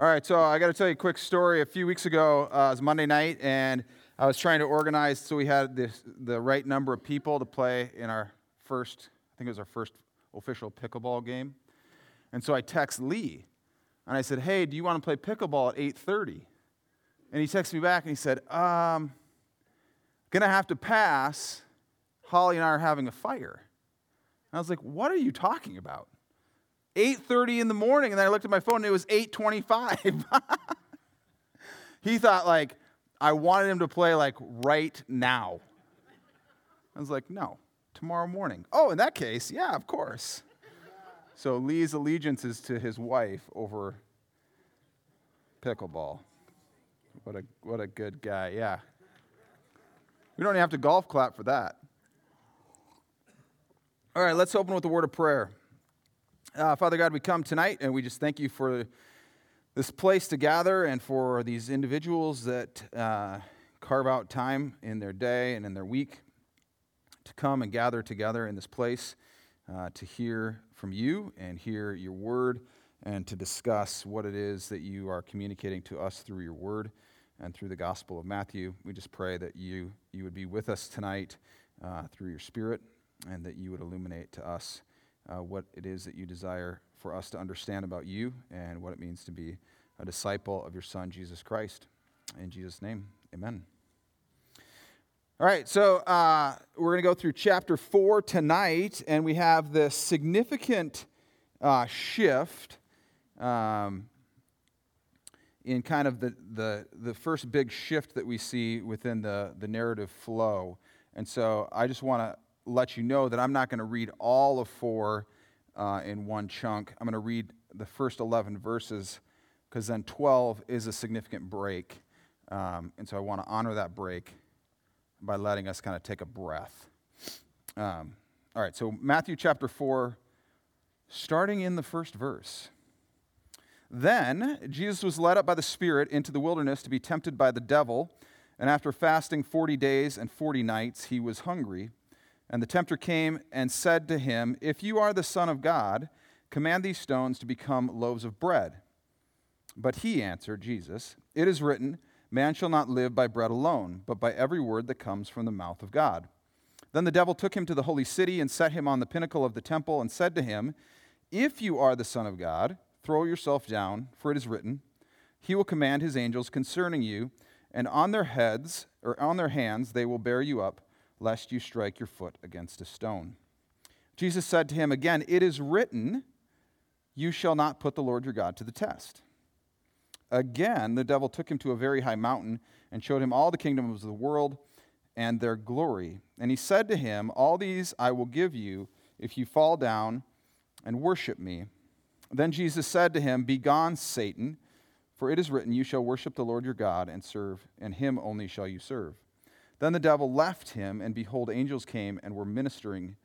All right, so I got to tell you a quick story. A few weeks ago, uh, it was Monday night, and I was trying to organize so we had this, the right number of people to play in our first, I think it was our first official pickleball game. And so I text Lee, and I said, "Hey, do you want to play pickleball at 8:30?" And he texted me back, and he said, "Um, gonna have to pass. Holly and I are having a fire." And I was like, "What are you talking about?" 8:30 in the morning, and then I looked at my phone, and it was 8:25. he thought like I wanted him to play like right now. I was like, "No, tomorrow morning." Oh, in that case, yeah, of course. So Lee's allegiance is to his wife over pickleball. What a, what a good guy, yeah. We don't even have to golf clap for that. All right, let's open with a word of prayer. Uh, Father God, we come tonight and we just thank you for this place to gather and for these individuals that uh, carve out time in their day and in their week to come and gather together in this place uh, to hear from you and hear your word and to discuss what it is that you are communicating to us through your word and through the Gospel of Matthew. We just pray that you, you would be with us tonight uh, through your Spirit and that you would illuminate to us uh, what it is that you desire for us to understand about you and what it means to be a disciple of your Son, Jesus Christ. In Jesus' name, amen. All right, so uh, we're going to go through chapter 4 tonight, and we have this significant uh, shift um, in kind of the, the, the first big shift that we see within the, the narrative flow. And so I just want to let you know that I'm not going to read all of 4 uh, in one chunk. I'm going to read the first 11 verses because then 12 is a significant break. Um, and so I want to honor that break by letting us kind of take a breath. Um, all right, so Matthew chapter 4, starting in the first verse. Then Jesus was led up by the Spirit into the wilderness to be tempted by the devil. And after fasting 40 days and 40 nights, he was hungry. And the tempter came and said to him, If you are the Son of God, command these stones to become loaves of bread. But he answered, Jesus, It is written, Man shall not live by bread alone, but by every word that comes from the mouth of God. Then the devil took him to the holy city and set him on the pinnacle of the temple and said to him, If you are the Son of God, throw yourself down, for it is written, He will command His angels concerning you, and on their heads or on their hands they will bear you up, lest you strike your foot against a stone. Jesus said to him again, It is written, You shall not put the Lord your God to the test. Again, the devil took him to a very high mountain and showed him all the kingdoms of the world and their glory. And he said to him, All these I will give you if you fall down and worship me. Then Jesus said to him, Begone, Satan, for it is written, You shall worship the Lord your God and serve, and him only shall you serve. Then the devil left him, and behold, angels came and were ministering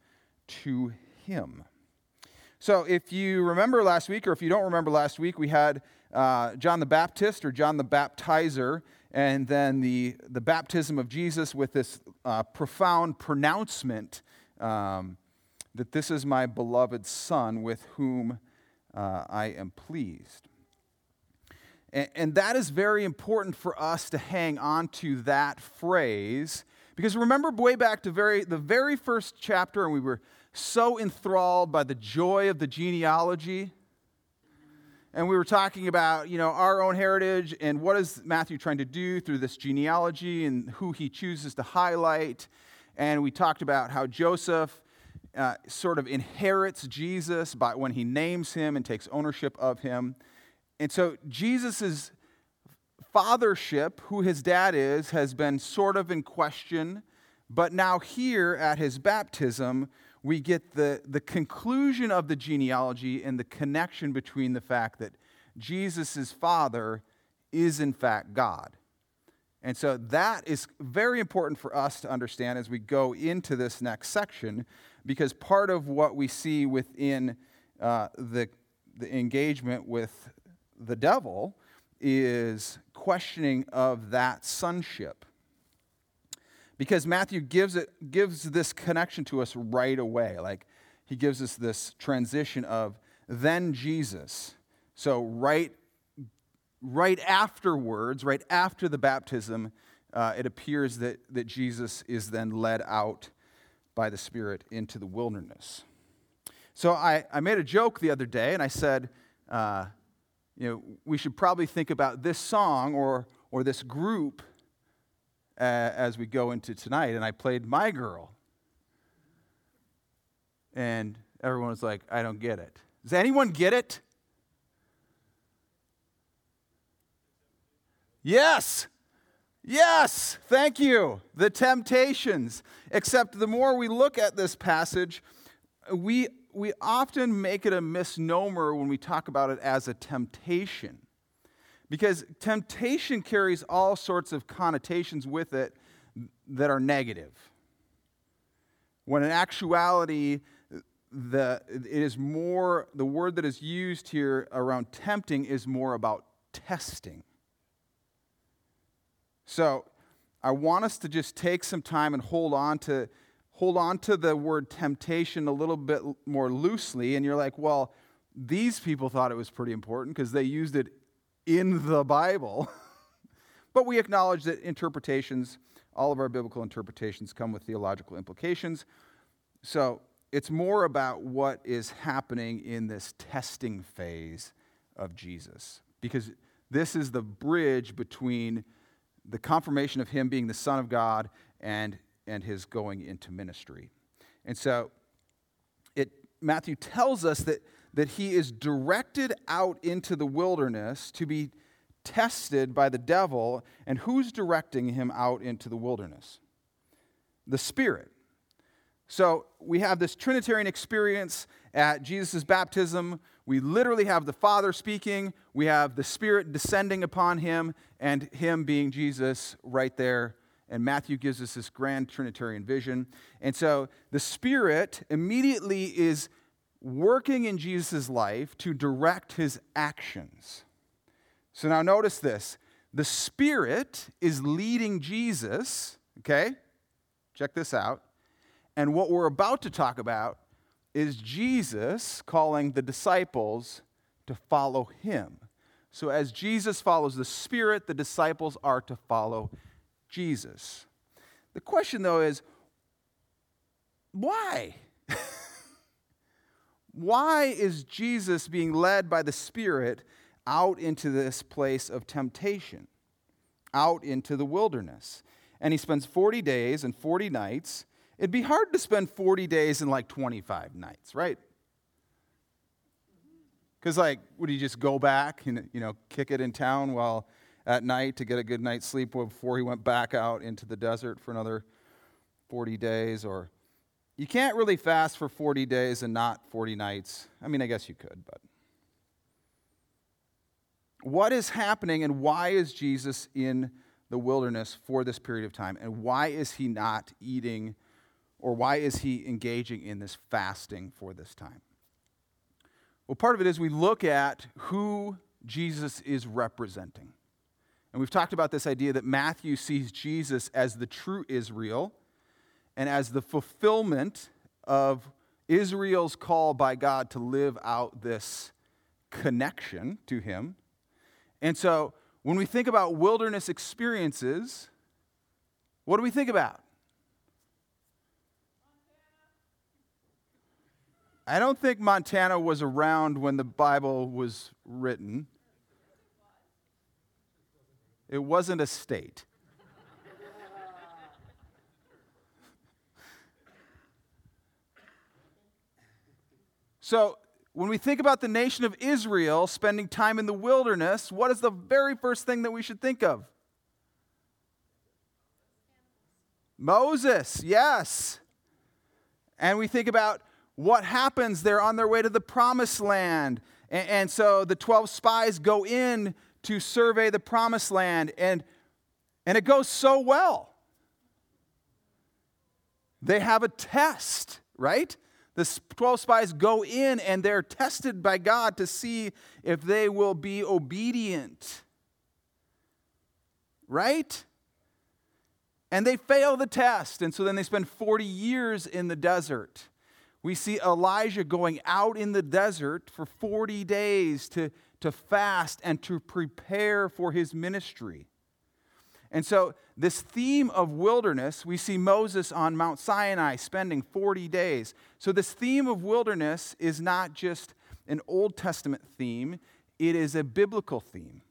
to him. So, if you remember last week, or if you don't remember last week, we had uh, John the Baptist or John the Baptizer, and then the, the baptism of Jesus with this uh, profound pronouncement um, that this is my beloved Son with whom uh, I am pleased. And, and that is very important for us to hang on to that phrase because remember way back to very, the very first chapter, and we were so enthralled by the joy of the genealogy? And we were talking about you know our own heritage and what is matthew trying to do through this genealogy and who he chooses to highlight. And we talked about how joseph uh, sort of inherits jesus by when he names him and takes ownership of him and so jesus' fathership who his dad is has been sort of in question but now here at his baptism we get the, the conclusion of the genealogy and the connection between the fact that Jesus' father is, in fact, God. And so that is very important for us to understand as we go into this next section, because part of what we see within uh, the, the engagement with the devil is questioning of that sonship because Matthew gives, it, gives this connection to us right away. Like he gives us this transition of then Jesus. So, right right afterwards, right after the baptism, uh, it appears that, that Jesus is then led out by the Spirit into the wilderness. So I, I made a joke the other day and I said, uh, you know, we should probably think about this song or, or this group uh, as we go into tonight. And I played My Girl. And everyone was like, I don't get it. Does anyone get it? Yes. Yes. Thank you. The temptations. Except the more we look at this passage, we, we often make it a misnomer when we talk about it as a temptation. Because temptation carries all sorts of connotations with it that are negative. When in actuality, the, it is more, the word that is used here around tempting is more about testing. So I want us to just take some time and hold on to hold on to the word temptation a little bit more loosely and you're like, well, these people thought it was pretty important because they used it in the Bible. but we acknowledge that interpretations, all of our biblical interpretations come with theological implications. So it's more about what is happening in this testing phase of Jesus. Because this is the bridge between the confirmation of him being the Son of God and, and his going into ministry. And so it, Matthew tells us that, that he is directed out into the wilderness to be tested by the devil. And who's directing him out into the wilderness? The Spirit. So we have this Trinitarian experience at Jesus' baptism. We literally have the Father speaking, we have the Spirit descending upon him, and him being Jesus right there. And Matthew gives us this grand Trinitarian vision. And so the Spirit immediately is working in Jesus' life to direct his actions. So now notice this the Spirit is leading Jesus, okay? Check this out and what we're about to talk about is Jesus calling the disciples to follow him. So, as Jesus follows the Spirit, the disciples are to follow Jesus. The question, though, is why? why is Jesus being led by the Spirit out into this place of temptation, out into the wilderness? And he spends 40 days and 40 nights It'd be hard to spend 40 days and like 25 nights, right? Because, like, would he just go back and, you know, kick it in town while at night to get a good night's sleep before he went back out into the desert for another 40 days? Or you can't really fast for 40 days and not 40 nights. I mean, I guess you could, but. What is happening and why is Jesus in the wilderness for this period of time? And why is he not eating? Or why is he engaging in this fasting for this time? Well, part of it is we look at who Jesus is representing. And we've talked about this idea that Matthew sees Jesus as the true Israel and as the fulfillment of Israel's call by God to live out this connection to him. And so when we think about wilderness experiences, what do we think about? I don't think Montana was around when the Bible was written. It wasn't a state. so, when we think about the nation of Israel spending time in the wilderness, what is the very first thing that we should think of? Moses, yes. And we think about what happens? They're on their way to the promised land. And, so the 12 spies go in to survey the promised land, and, and it goes so well. They have a test, right? The 12 spies go in and they're tested by God to see if they will be obedient. Right? And they fail the test. And so then they spend 40 years in the desert we see Elijah going out in the desert for 40 days to, to fast and to prepare for his ministry. And so, this theme of wilderness, we see Moses on Mount Sinai spending 40 days. So, this theme of wilderness is not just an Old Testament theme, it is a biblical theme.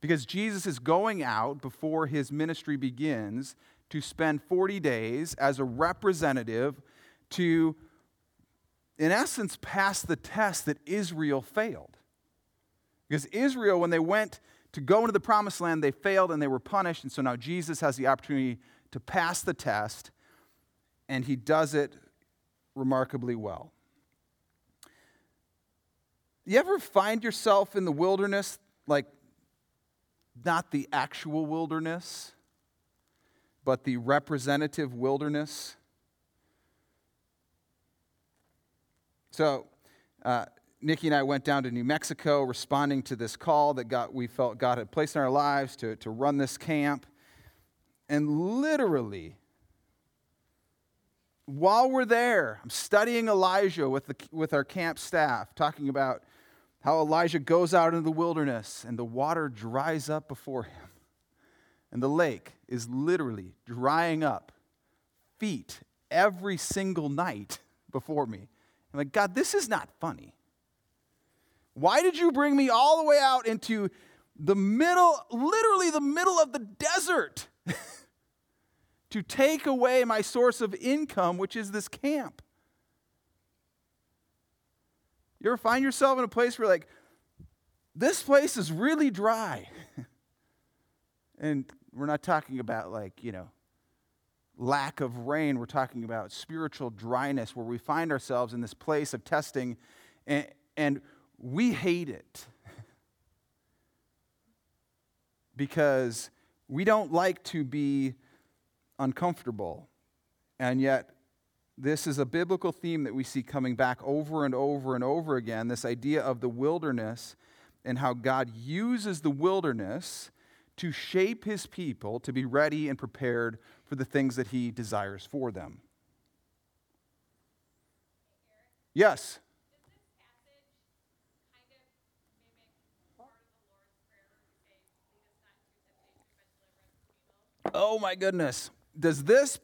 Because Jesus is going out before his ministry begins to spend 40 days as a representative to, in essence, pass the test that Israel failed. Because Israel, when they went to go into the promised land, they failed and they were punished. And so now Jesus has the opportunity to pass the test, and he does it remarkably well. You ever find yourself in the wilderness, like not the actual wilderness, but the representative wilderness? So, uh, Nikki and I went down to New Mexico responding to this call that God, we felt God had placed in our lives to, to run this camp. And literally, while we're there, I'm studying Elijah with, the, with our camp staff, talking about how Elijah goes out into the wilderness and the water dries up before him. And the lake is literally drying up feet every single night before me. I'm like, God, this is not funny. Why did you bring me all the way out into the middle, literally the middle of the desert, to take away my source of income, which is this camp? You ever find yourself in a place where, like, this place is really dry? and we're not talking about, like, you know, lack of rain. We're talking about spiritual dryness where we find ourselves in this place of testing and, and we hate it because we don't like to be uncomfortable. And yet, this is a biblical theme that we see coming back over and over and over again this idea of the wilderness and how God uses the wilderness to shape his people to be ready and prepared for the things that he desires for them. Yes. Oh my goodness. Does this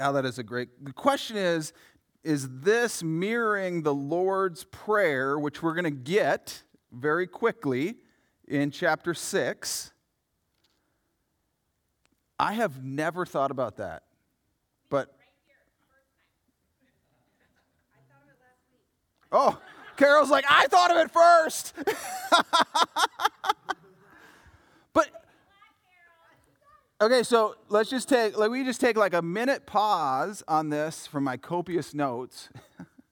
God, that is a great. The question is Is this mirroring the Lord's Prayer, which we're going to get very quickly in chapter 6? I have never thought about that. But Oh, Carol's like, I thought of it first. but okay, so let's just take let me just take like a minute pause on this from my copious notes.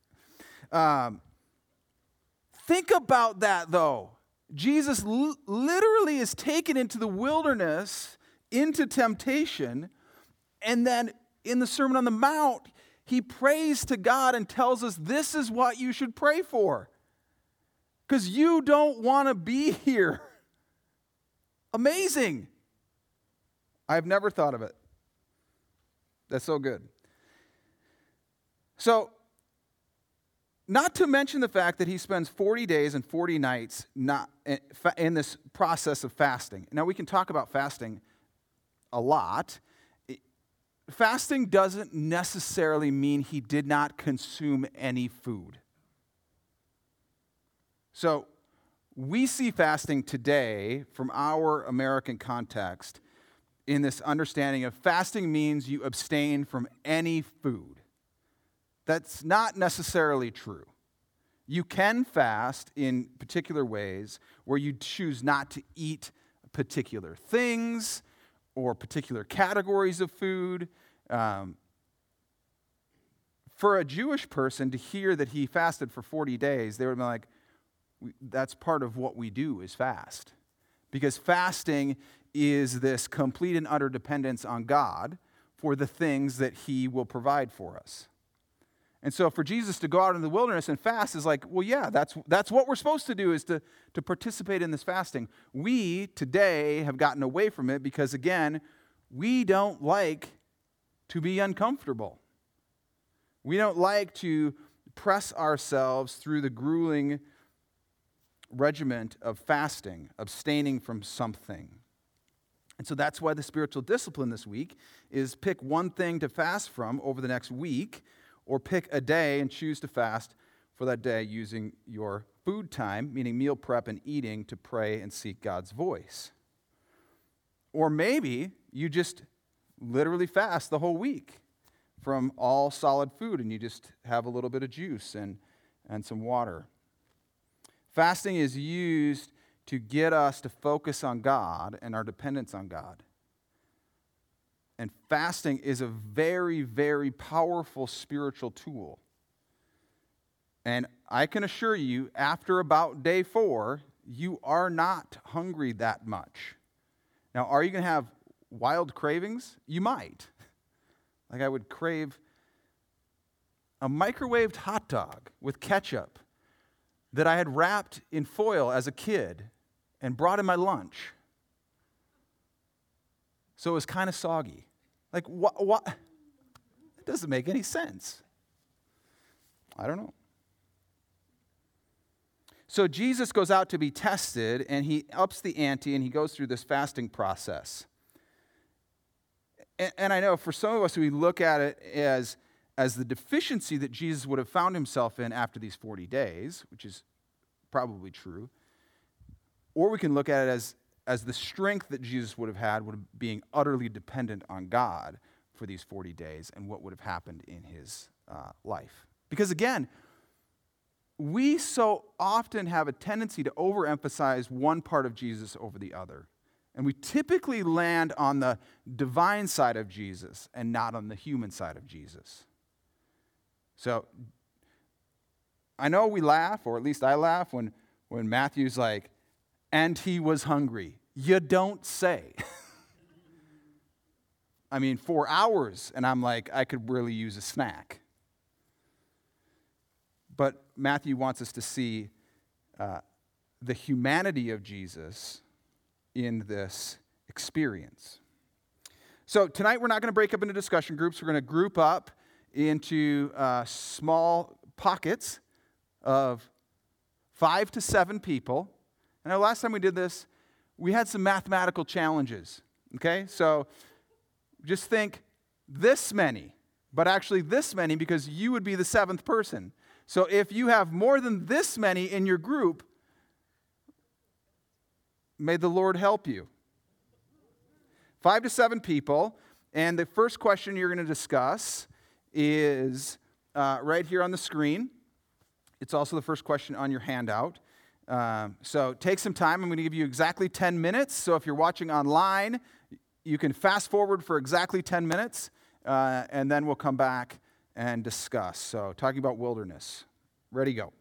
um, think about that though. Jesus l- literally is taken into the wilderness, into temptation, and then in the Sermon on the Mount, he prays to God and tells us this is what you should pray for. Because you don't want to be here. Amazing. I've never thought of it. That's so good. So, not to mention the fact that he spends 40 days and 40 nights not eh, in this process of fasting. Now, we can talk about fasting a lot fasting doesn't necessarily mean he did not consume any food. So, we see fasting today from our American context in this understanding of fasting means you abstain from any food. That's not necessarily true. You can fast in particular ways where you choose not to eat particular things or particular categories of food. Um, for a Jewish person to hear that he fasted for 40 days, they would have been like, that's part of what we do is fast. Because fasting is this complete and utter dependence on God for the things that he will provide for us. And so for Jesus to go out in the wilderness and fast is like, well, yeah, that's, that's what we're supposed to do is to, to participate in this fasting. We today have gotten away from it because, again, we don't like to be uncomfortable. We don't like to press ourselves through the grueling regiment of fasting, abstaining from something. And so that's why the spiritual discipline this week is pick one thing to fast from over the next week, or pick a day and choose to fast for that day using your food time, meaning meal prep and eating, to pray and seek God's voice. Or maybe you just literally fast the whole week from all solid food and you just have a little bit of juice and, and some water. Fasting is used to get us to focus on God and our dependence on God. And fasting is a very, very powerful spiritual tool. And I can assure you, after about day four, you are not hungry that much. Now, are you going to have wild cravings? You might. Like I would crave a microwaved hot dog with ketchup that I had wrapped in foil as a kid and brought in my lunch. So it was kind of soggy. Like, what? what? It doesn't make any sense. I don't know. So Jesus goes out to be tested and he ups the ante and he goes through this fasting process. And, and I know for some of us, we look at it as, as the deficiency that Jesus would have found himself in after these 40 days, which is probably true. Or we can look at it as, as the strength that Jesus would have had would have being utterly dependent on God for these 40 days and what would have happened in his uh, life. Because again, we so often have a tendency to overemphasize one part of Jesus over the other. And we typically land on the divine side of Jesus and not on the human side of Jesus. So I know we laugh, or at least I laugh, when, when Matthew's like, and he was hungry. You don't say. I mean, four hours, and I'm like, I could really use a snack. But Matthew wants us to see uh, the humanity of Jesus in this experience. So tonight we're not going to break up into discussion groups. We're going to group up into uh, small pockets of five to seven people. And the last time we did this, we had some mathematical challenges. Okay? So just think this many, but actually this many because you would be the seventh person. So if you have more than this many in your group, may the Lord help you. Five to seven people. And the first question you're going to discuss is uh, right here on the screen. It's also the first question on your handout. Um, so take some time. I'm going to give you exactly 10 minutes. So if you're watching online, you can fast forward for exactly 10 minutes, uh, and then we'll come back and discuss. So, talking about wilderness. Ready, go.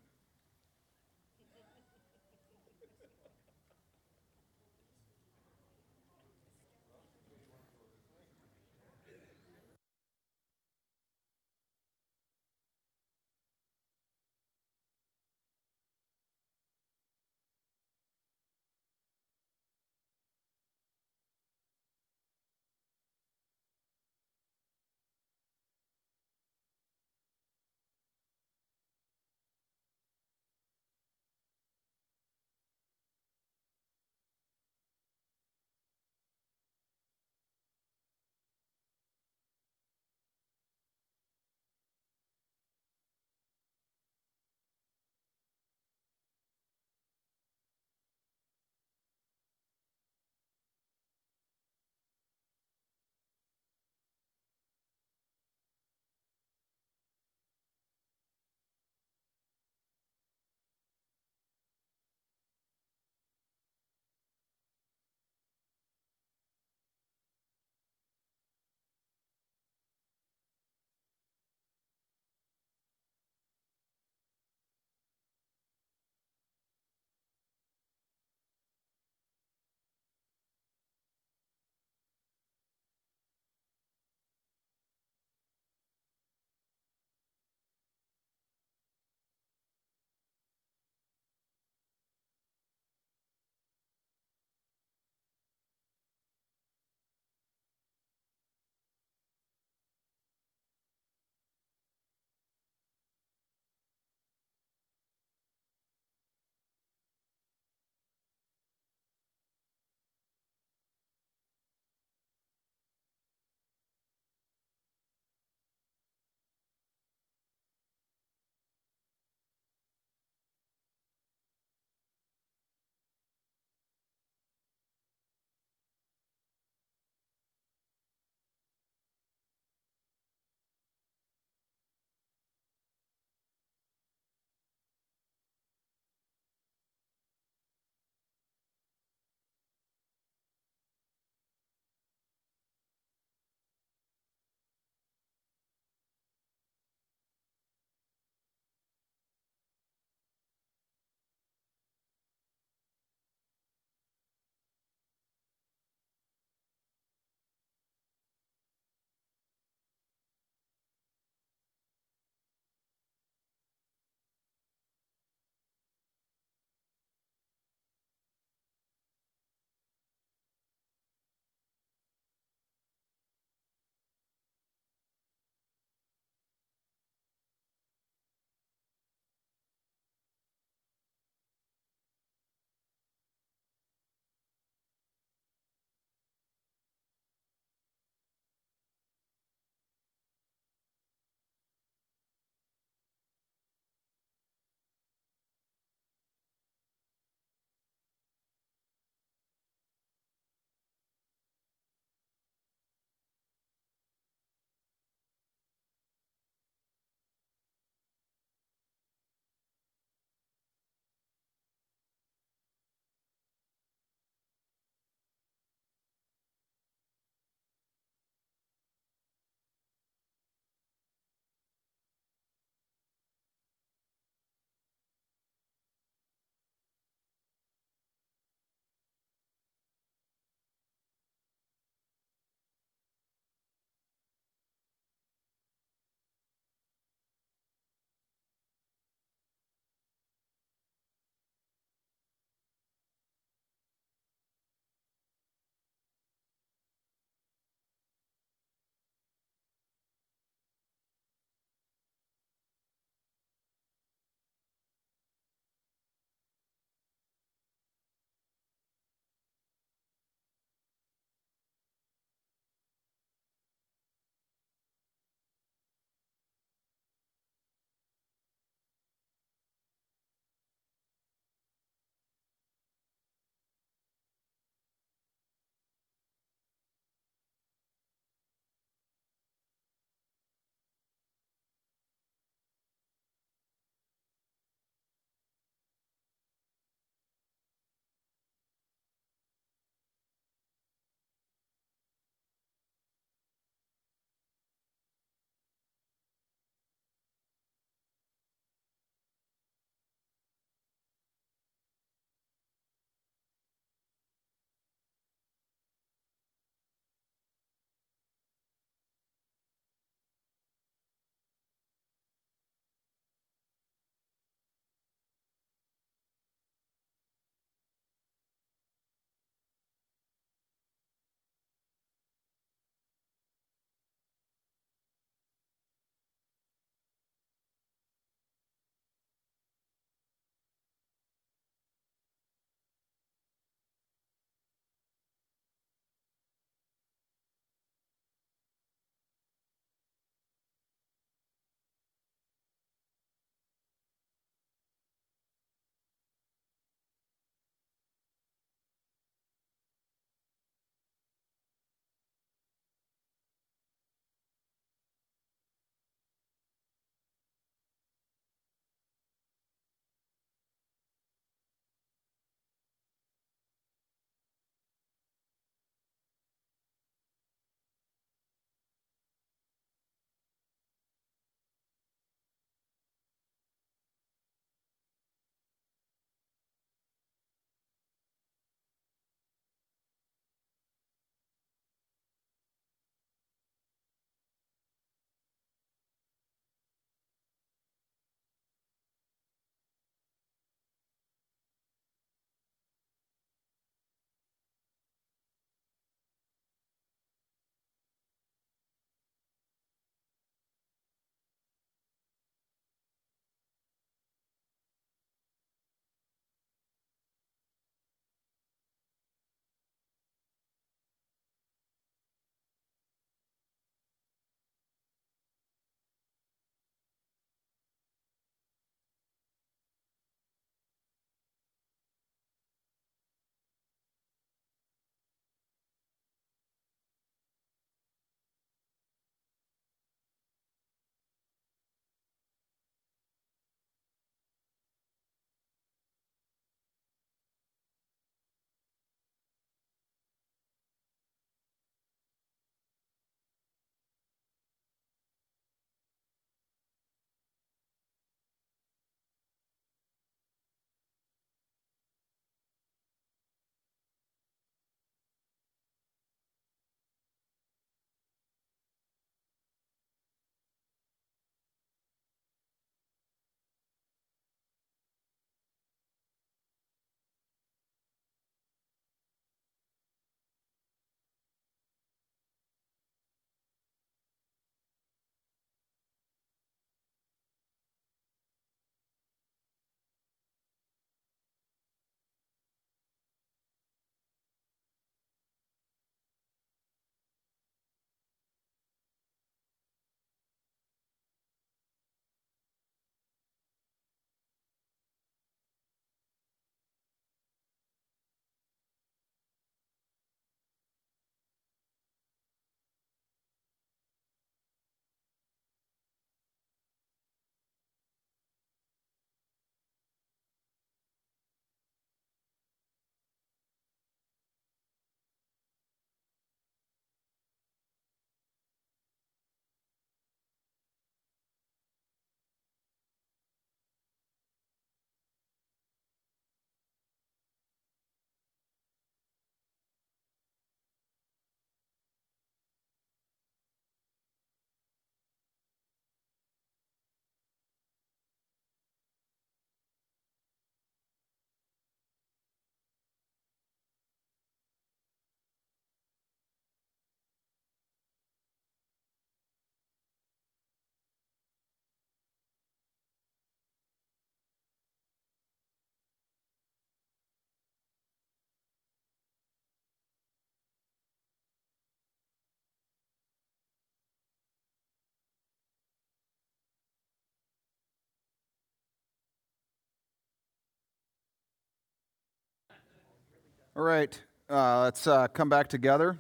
All right, uh, let's uh, come back together.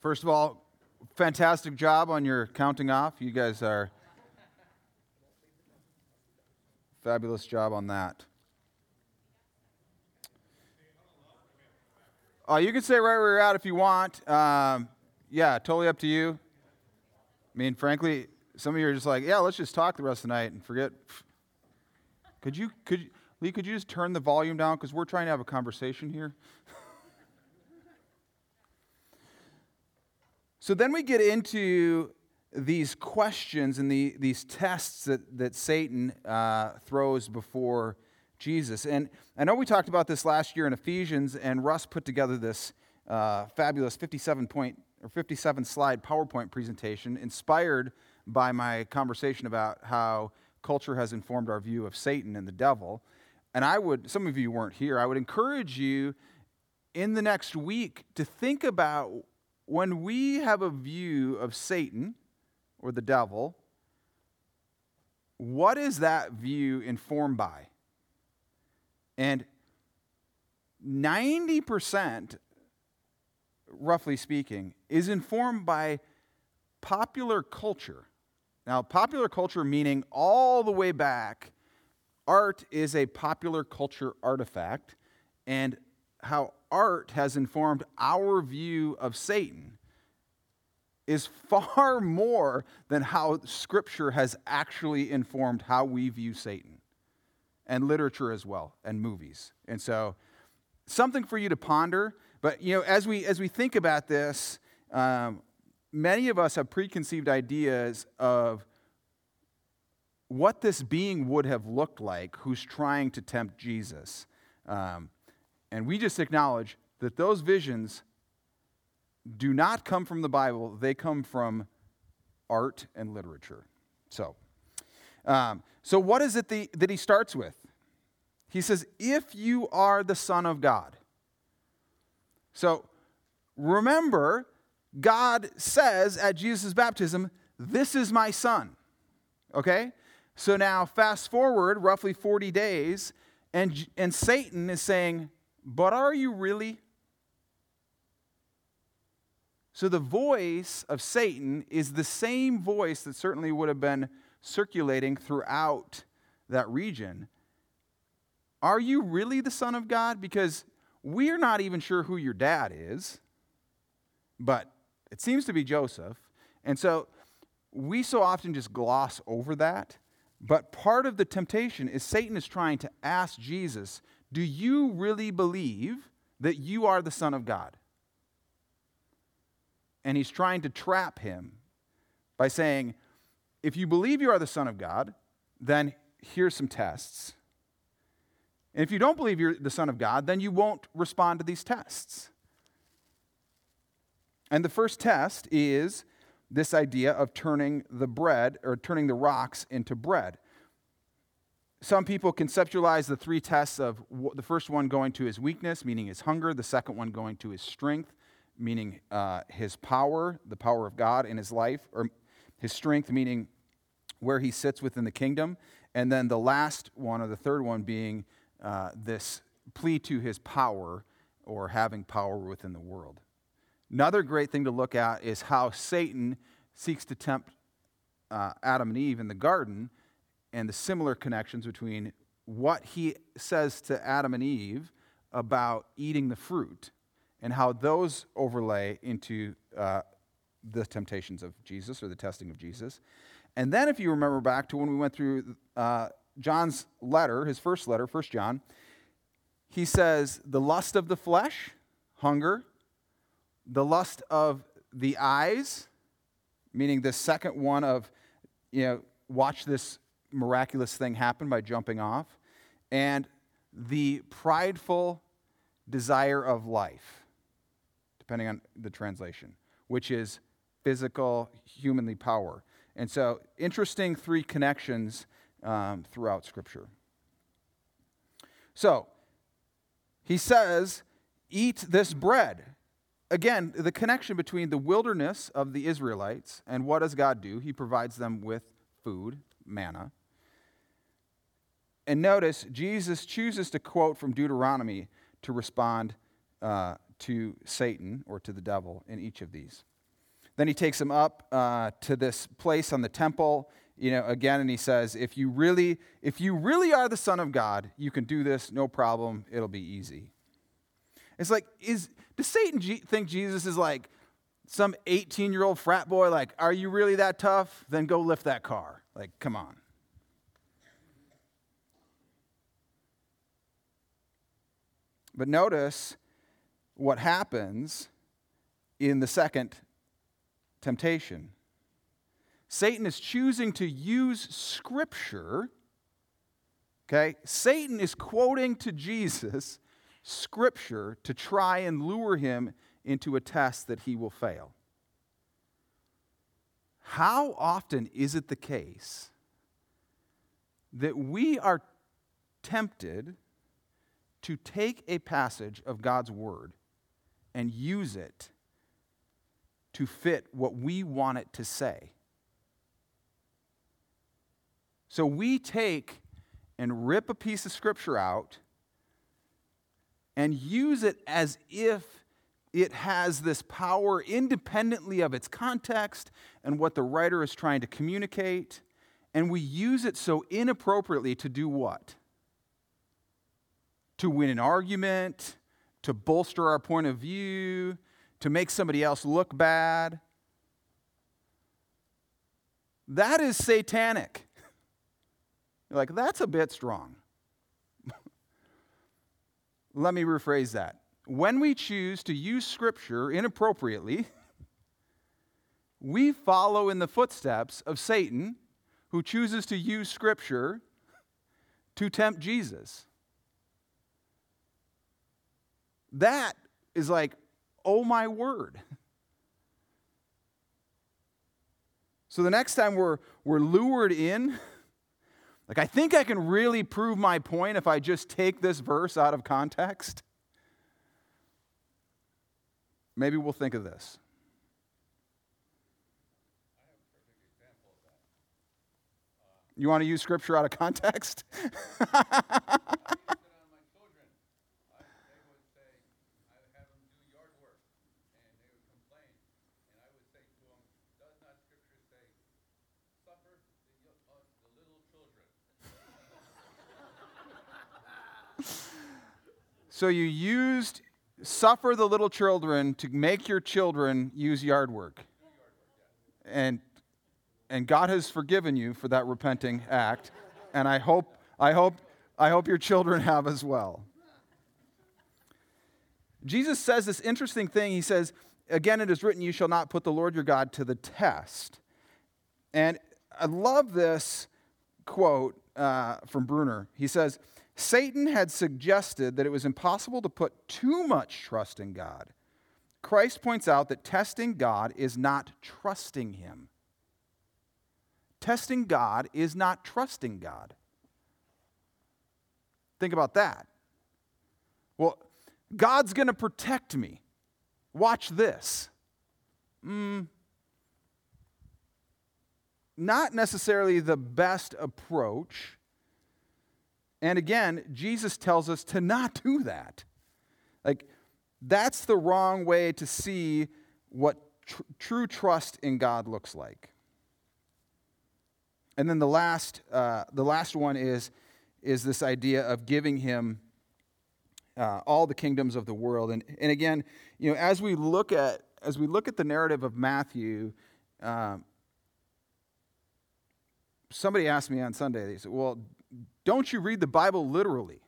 First of all, fantastic job on your counting off. You guys are fabulous job on that. Uh, you can stay right where you're at if you want. Um, yeah, totally up to you. I mean, frankly, some of you are just like, yeah, let's just talk the rest of the night and forget. Could you, could you, Lee, could you just turn the volume down? Because we're trying to have a conversation here. so then we get into these questions and the, these tests that, that Satan uh, throws before Jesus. And I know we talked about this last year in Ephesians, and Russ put together this uh, fabulous 57 point or 57 slide PowerPoint presentation inspired by my conversation about how culture has informed our view of Satan and the devil. And I would, some of you weren't here, I would encourage you in the next week to think about when we have a view of Satan or the devil, what is that view informed by? And 90%, roughly speaking, is informed by popular culture. Now, popular culture meaning all the way back, art is a popular culture artifact, and how art has informed our view of Satan is far more than how Scripture has actually informed how we view Satan, and literature as well, and movies. And so, something for you to ponder. But you know, as we as we think about this, um, many of us have preconceived ideas of what this being would have looked like who's trying to tempt Jesus. Um, and we just acknowledge that those visions do not come from the Bible, they come from art and literature. So, um, so what is it the, that he starts with? He says, If you are the Son of God. So remember, God says at Jesus' baptism, This is my son. Okay? So now, fast forward roughly 40 days, and, and Satan is saying, But are you really? So the voice of Satan is the same voice that certainly would have been circulating throughout that region. Are you really the Son of God? Because we're not even sure who your dad is, but it seems to be Joseph. And so we so often just gloss over that. But part of the temptation is Satan is trying to ask Jesus, Do you really believe that you are the Son of God? And he's trying to trap him by saying, If you believe you are the Son of God, then here's some tests. And if you don't believe you're the Son of God, then you won't respond to these tests. And the first test is this idea of turning the bread or turning the rocks into bread. Some people conceptualize the three tests of the first one going to his weakness, meaning his hunger, the second one going to his strength, meaning uh, his power, the power of God in his life, or his strength, meaning where he sits within the kingdom, and then the last one, or the third one, being uh, this plea to his power or having power within the world. Another great thing to look at is how Satan seeks to tempt uh, Adam and Eve in the garden and the similar connections between what he says to Adam and Eve about eating the fruit and how those overlay into uh, the temptations of Jesus or the testing of Jesus. And then, if you remember back to when we went through uh, John's letter, his first letter, First John, he says, The lust of the flesh, hunger, the lust of the eyes, meaning the second one of, you know, watch this miraculous thing happen by jumping off, and the prideful desire of life, depending on the translation, which is physical, humanly power. And so, interesting three connections um, throughout Scripture. So, he says, Eat this bread again, the connection between the wilderness of the Israelites and what does God do? He provides them with food, manna. And notice, Jesus chooses to quote from Deuteronomy to respond uh, to Satan or to the devil in each of these. Then he takes him up uh, to this place on the temple, you know, again, and he says, if you really, if you really are the Son of God, you can do this, no problem, it'll be easy. It's like, is does Satan G- think Jesus is like some 18 year old frat boy? Like, are you really that tough? Then go lift that car. Like, come on. But notice what happens in the second temptation. Satan is choosing to use Scripture. Okay? Satan is quoting to Jesus Scripture to try and lure him into a test that he will fail. How often is it the case that we are tempted to take a passage of God's Word and use it to fit what we want it to say. So we take and rip a piece of scripture out and use it as if it has this power independently of its context and what the writer is trying to communicate. And we use it so inappropriately to do what? To win an argument, to bolster our point of view, to make somebody else look bad. That is satanic. You're like, that's a bit strong. Let me rephrase that. When we choose to use Scripture inappropriately, we follow in the footsteps of Satan, who chooses to use Scripture to tempt Jesus. That is like oh my word. So the next time we're, we're lured in, like I think I can really prove my point if I just take this verse out of context. Maybe we'll think of this. You want to use scripture out of context? So you used suffer the little children to make your children use yard work. And and God has forgiven you for that repenting act, and I hope I hope I hope your children have as well. Jesus says this interesting thing. He says, Again, it is written, You shall not put the Lord your God to the test. And I love this quote uh, from Bruner. He says, Satan had suggested that it was impossible to put too much trust in God. Christ points out that testing God is not trusting Him. Testing God is not trusting God. Think about that. Well, God's going to protect me. Watch this. Mm, not necessarily the best approach and again, Jesus tells us to not do that. Like, that's the wrong way to see what tr- true trust in God looks like. And then the last, uh, the last one is, is this idea of giving him uh, all the kingdoms of the world. And, and again, you know, as we look at as we look at the narrative of Matthew, um, somebody asked me on Sunday. They said, "Well, don't you read the Bible literally?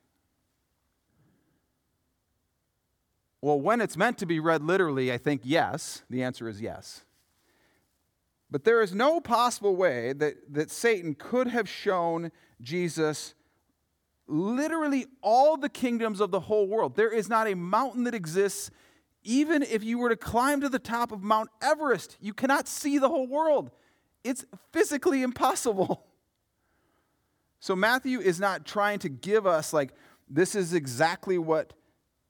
Well, when it's meant to be read literally, I think yes. The answer is yes. But there is no possible way that, that Satan could have shown Jesus literally all the kingdoms of the whole world. There is not a mountain that exists, even if you were to climb to the top of Mount Everest, you cannot see the whole world. It's physically impossible. So Matthew is not trying to give us, like, this is exactly what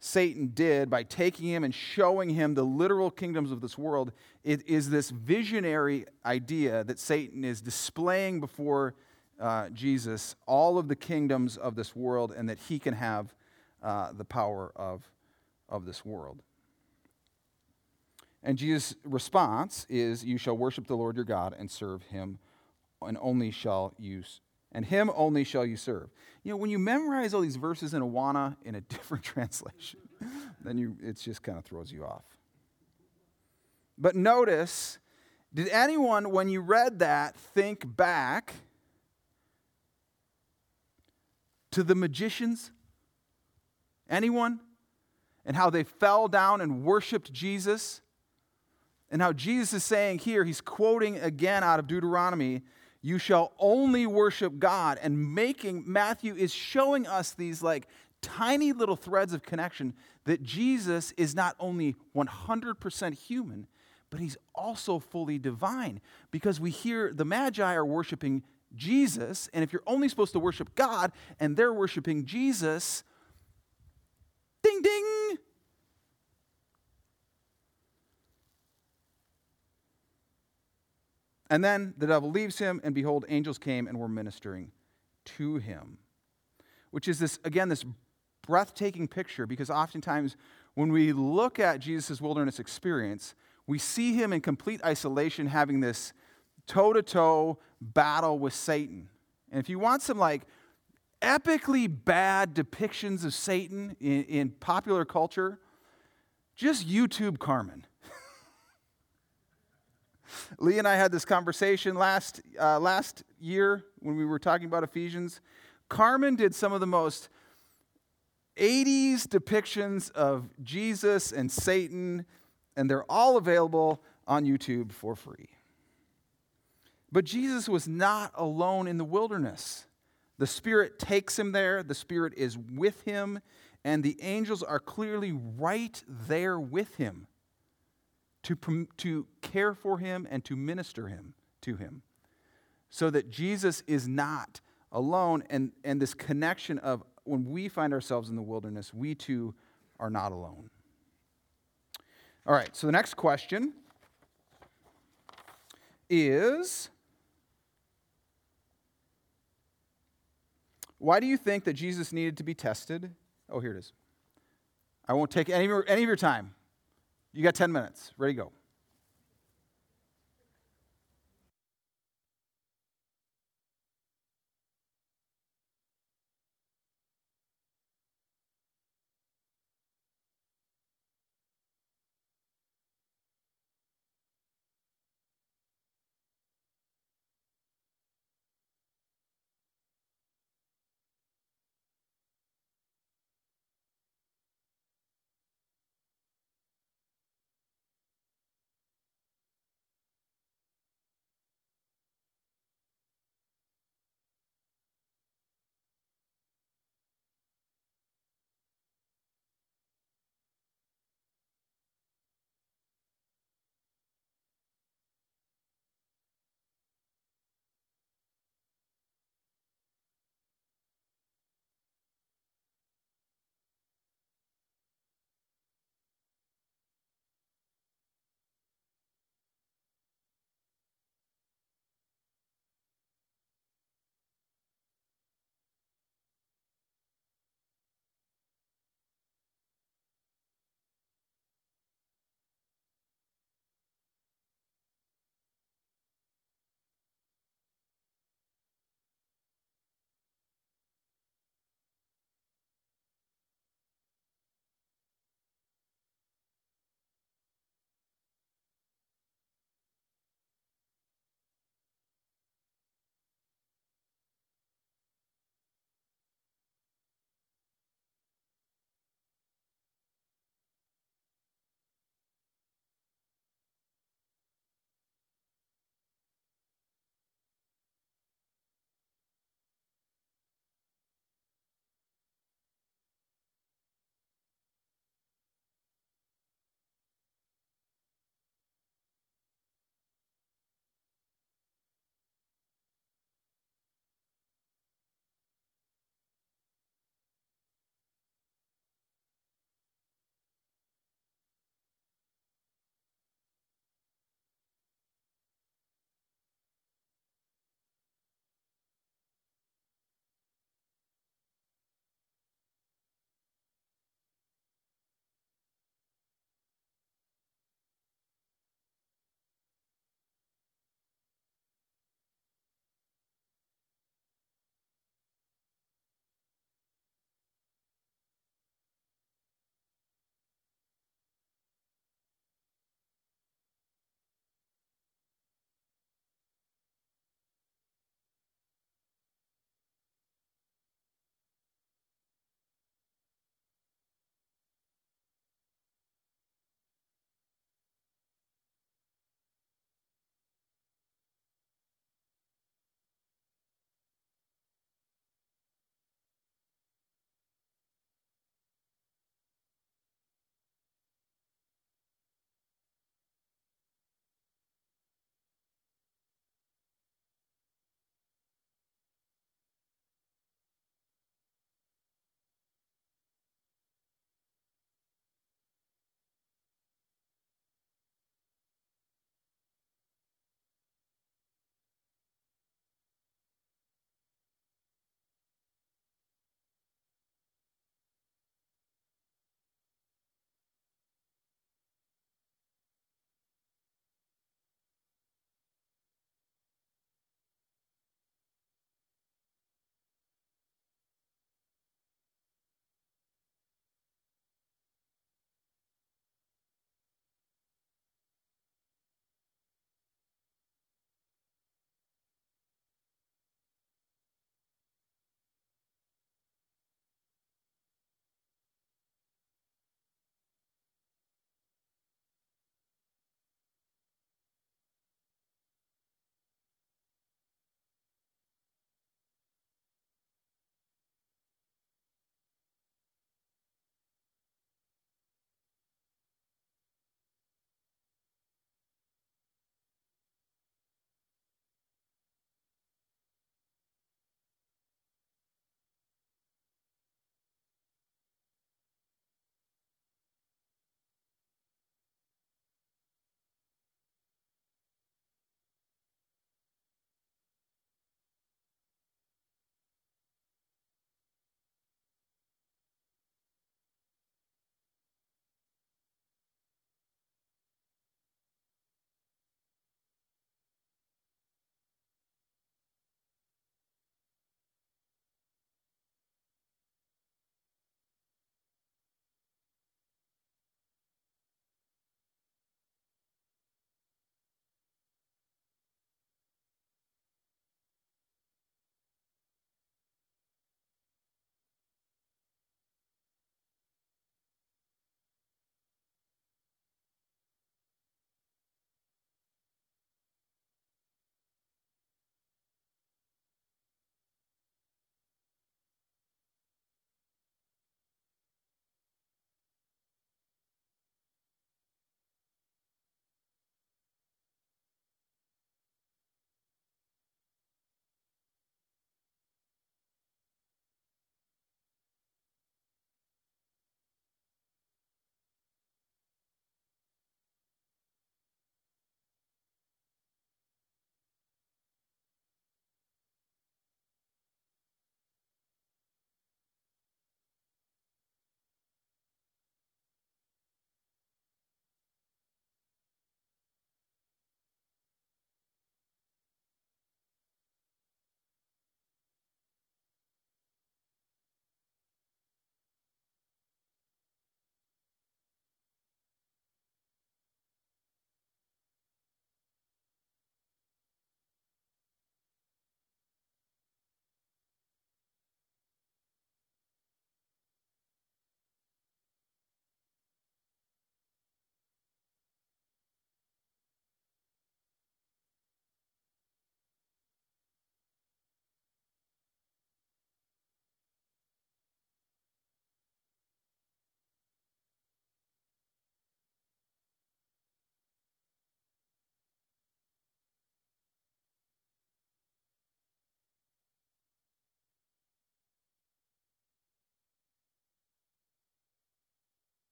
Satan did by taking him and showing him the literal kingdoms of this world. It is this visionary idea that Satan is displaying before uh, Jesus all of the kingdoms of this world and that he can have uh, the power of, of this world. And Jesus' response is, You shall worship the Lord your God and serve him, and only shall you and him only shall you serve. You know, when you memorize all these verses in Awana in a different translation, then you it just kind of throws you off. But notice, did anyone, when you read that, think back to the magicians? Anyone? And how they fell down and worshiped Jesus? And how Jesus is saying here, he's quoting again out of Deuteronomy, you shall only worship God. And making, Matthew is showing us these like tiny little threads of connection that Jesus is not only 100% human, but he's also fully divine. Because we hear the Magi are worshiping Jesus, and if you're only supposed to worship God and they're worshiping Jesus, ding ding, And then the devil leaves him, and behold, angels came and were ministering to him. Which is this, again, this breathtaking picture because oftentimes when we look at Jesus' wilderness experience, we see him in complete isolation having this toe to toe battle with Satan. And if you want some like epically bad depictions of Satan in, in popular culture, just YouTube Carmen. Lee and I had this conversation last, uh, last year when we were talking about Ephesians. Carmen did some of the most 80s depictions of Jesus and Satan, and they're all available on YouTube for free. But Jesus was not alone in the wilderness. The Spirit takes him there, the Spirit is with him, and the angels are clearly right there with him to, to care for him and to minister him to him so that Jesus is not alone and, and this connection of when we find ourselves in the wilderness, we too are not alone. All right, so the next question is why do you think that Jesus needed to be tested? Oh, here it is. I won't take any, any of your time. You got 10 minutes. Ready to go.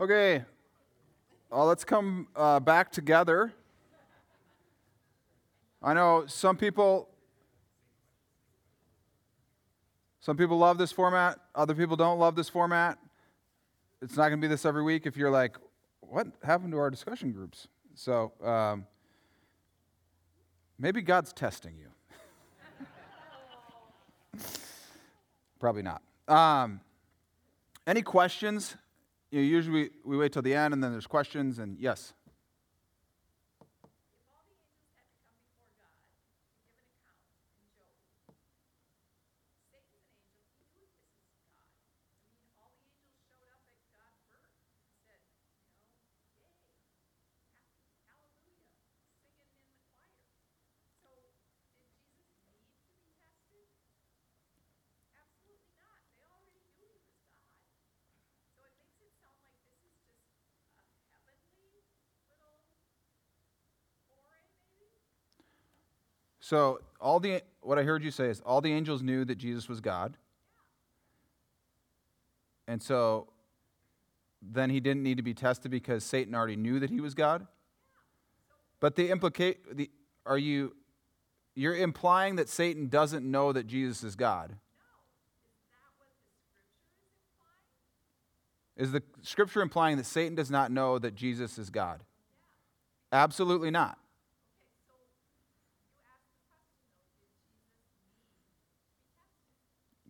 Okay, well, let's come uh, back together. I know some people some people love this format, other people don't love this format. It's not going to be this every week if you're like, what happened to our discussion groups? So um, maybe God's testing you. Probably not. Um, any questions? You know, usually we, we wait till the end and then there's questions, and yes. So all the what I heard you say is all the angels knew that Jesus was God. And so then he didn't need to be tested because Satan already knew that he was God. But the implicate the are you you're implying that Satan doesn't know that Jesus is God. Is the scripture implying that Satan does not know that Jesus is God? Absolutely not.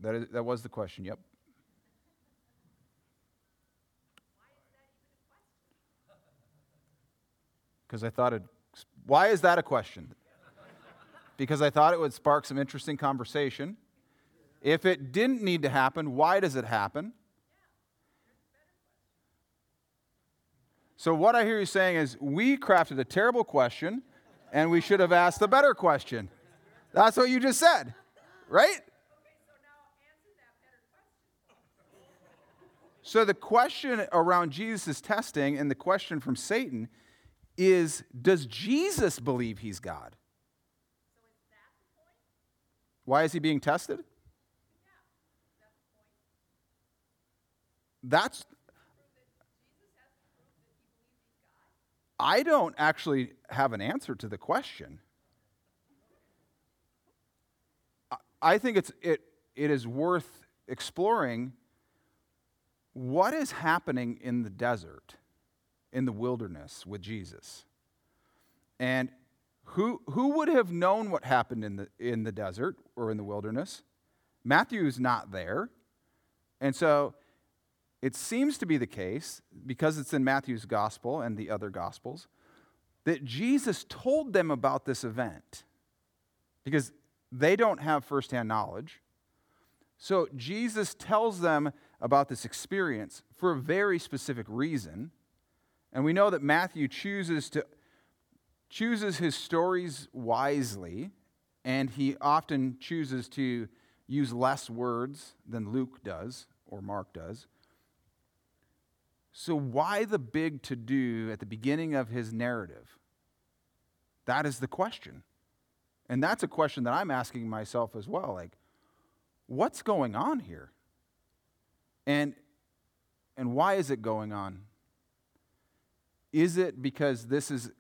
That, is, that was the question, yep. Because I thought it. Why is that a question? Because I thought it would spark some interesting conversation. If it didn't need to happen, why does it happen? So, what I hear you saying is we crafted a terrible question and we should have asked a better question. That's what you just said, right? So the question around Jesus' testing and the question from Satan is Does Jesus believe he's God? Why is he being tested? That's. I don't actually have an answer to the question. I think it's, it, it is worth exploring what is happening in the desert, in the wilderness with Jesus? And who, who would have known what happened in the, in the desert or in the wilderness? Matthew is not there. And so it seems to be the case, because it's in Matthew's gospel and the other gospels, that Jesus told them about this event because they don't have firsthand knowledge. So Jesus tells them about this experience for a very specific reason. And we know that Matthew chooses to chooses his stories wisely, and he often chooses to use less words than Luke does or Mark does. So, why the big to do at the beginning of his narrative? That is the question. And that's a question that I'm asking myself as well. Like, what's going on here? And, and why is it going on? Is it because this is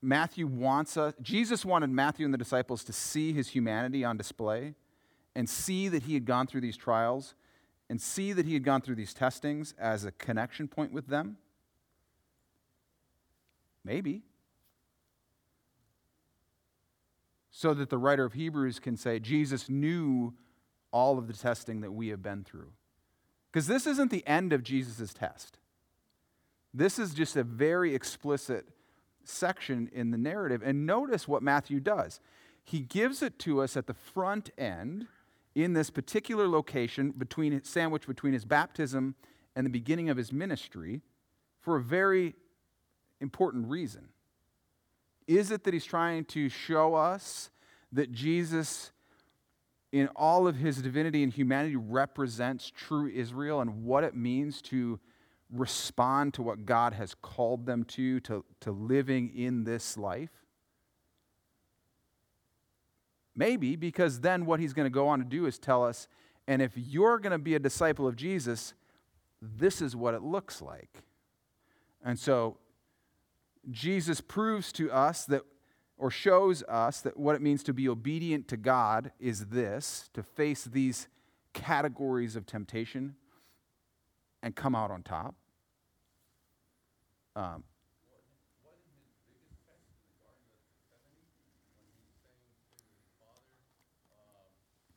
Matthew wants us, Jesus wanted Matthew and the disciples to see his humanity on display and see that he had gone through these trials and see that he had gone through these testings as a connection point with them? Maybe. So that the writer of Hebrews can say, Jesus knew all of the testing that we have been through. Because this isn't the end of Jesus' test. This is just a very explicit section in the narrative. And notice what Matthew does. He gives it to us at the front end in this particular location, between, sandwiched between his baptism and the beginning of his ministry, for a very important reason. Is it that he's trying to show us that Jesus in all of his divinity and humanity represents true Israel and what it means to respond to what God has called them to, to, to living in this life? Maybe, because then what he's going to go on to do is tell us, and if you're going to be a disciple of Jesus, this is what it looks like. And so Jesus proves to us that, or shows us that what it means to be obedient to God is this to face these categories of temptation and come out on top. Um,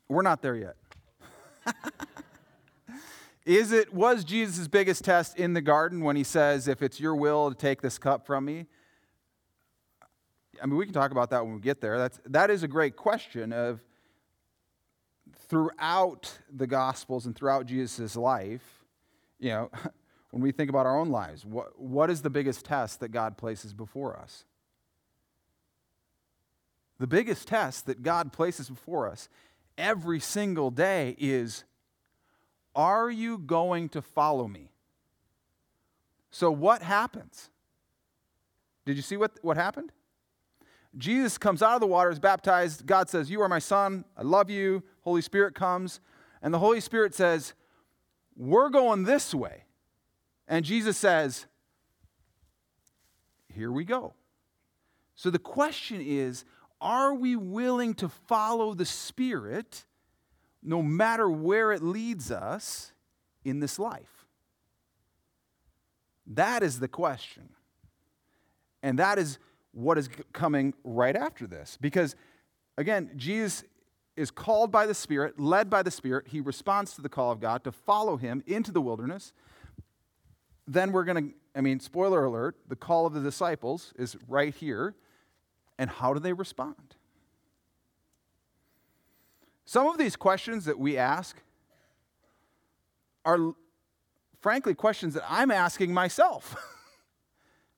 we're not there yet. Is it was Jesus' biggest test in the garden when he says, If it's your will to take this cup from me? I mean, we can talk about that when we get there. That's, that is a great question of throughout the Gospels and throughout Jesus' life, you know, when we think about our own lives, what, what is the biggest test that God places before us? The biggest test that God places before us every single day is are you going to follow me? So, what happens? Did you see what, what happened? Jesus comes out of the water, is baptized. God says, You are my son. I love you. Holy Spirit comes. And the Holy Spirit says, We're going this way. And Jesus says, Here we go. So the question is are we willing to follow the Spirit no matter where it leads us in this life? That is the question. And that is what is coming right after this. Because, again, Jesus is called by the Spirit, led by the Spirit. He responds to the call of God to follow him into the wilderness. Then we're going to, I mean, spoiler alert, the call of the disciples is right here. And how do they respond? Some of these questions that we ask are, frankly, questions that I'm asking myself.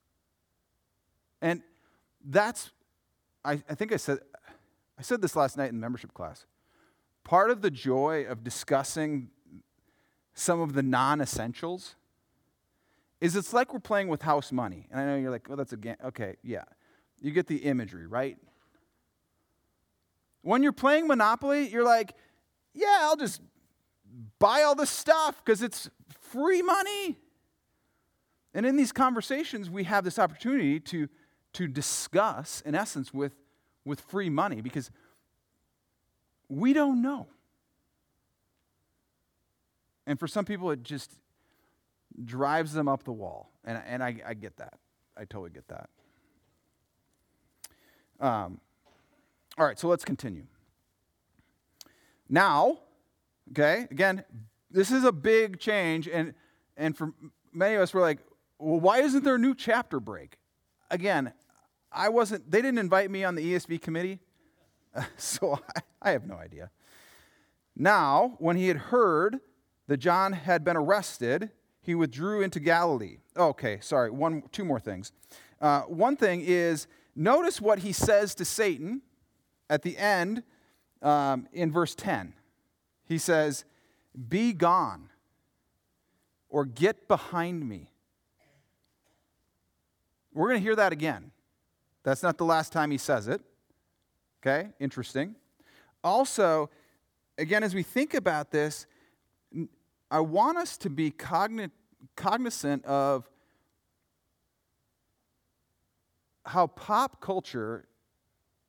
and that's, I, I think I said, I said this last night in membership class. Part of the joy of discussing some of the non essentials is it's like we're playing with house money. And I know you're like, well, that's a game. Okay, yeah. You get the imagery, right? When you're playing Monopoly, you're like, yeah, I'll just buy all this stuff because it's free money. And in these conversations, we have this opportunity to, to discuss, in essence, with, with free money because we don't know. And for some people, it just drives them up the wall. And, and I, I get that. I totally get that. Um, all right, so let's continue. Now, okay, again, this is a big change, and, and for many of us, we're like, well, why isn't there a new chapter break? Again, I wasn't, they didn't invite me on the ESV committee, so I, I have no idea. Now, when he had heard that John had been arrested, he withdrew into Galilee. Okay, sorry, one, two more things. Uh, one thing is, notice what he says to Satan at the end, um, in verse 10, he says, Be gone or get behind me. We're going to hear that again. That's not the last time he says it. Okay, interesting. Also, again, as we think about this, I want us to be cogn- cognizant of how pop culture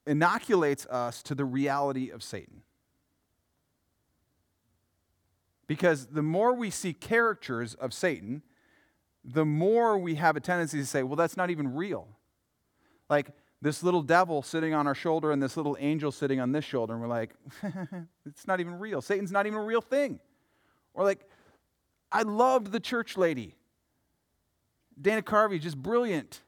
inoculates us to the reality of Satan. Because the more we see caricatures of Satan, the more we have a tendency to say, well, that's not even real. Like this little devil sitting on our shoulder and this little angel sitting on this shoulder, and we're like, it's not even real. Satan's not even a real thing. Or like, I loved the church lady. Dana Carvey, just brilliant.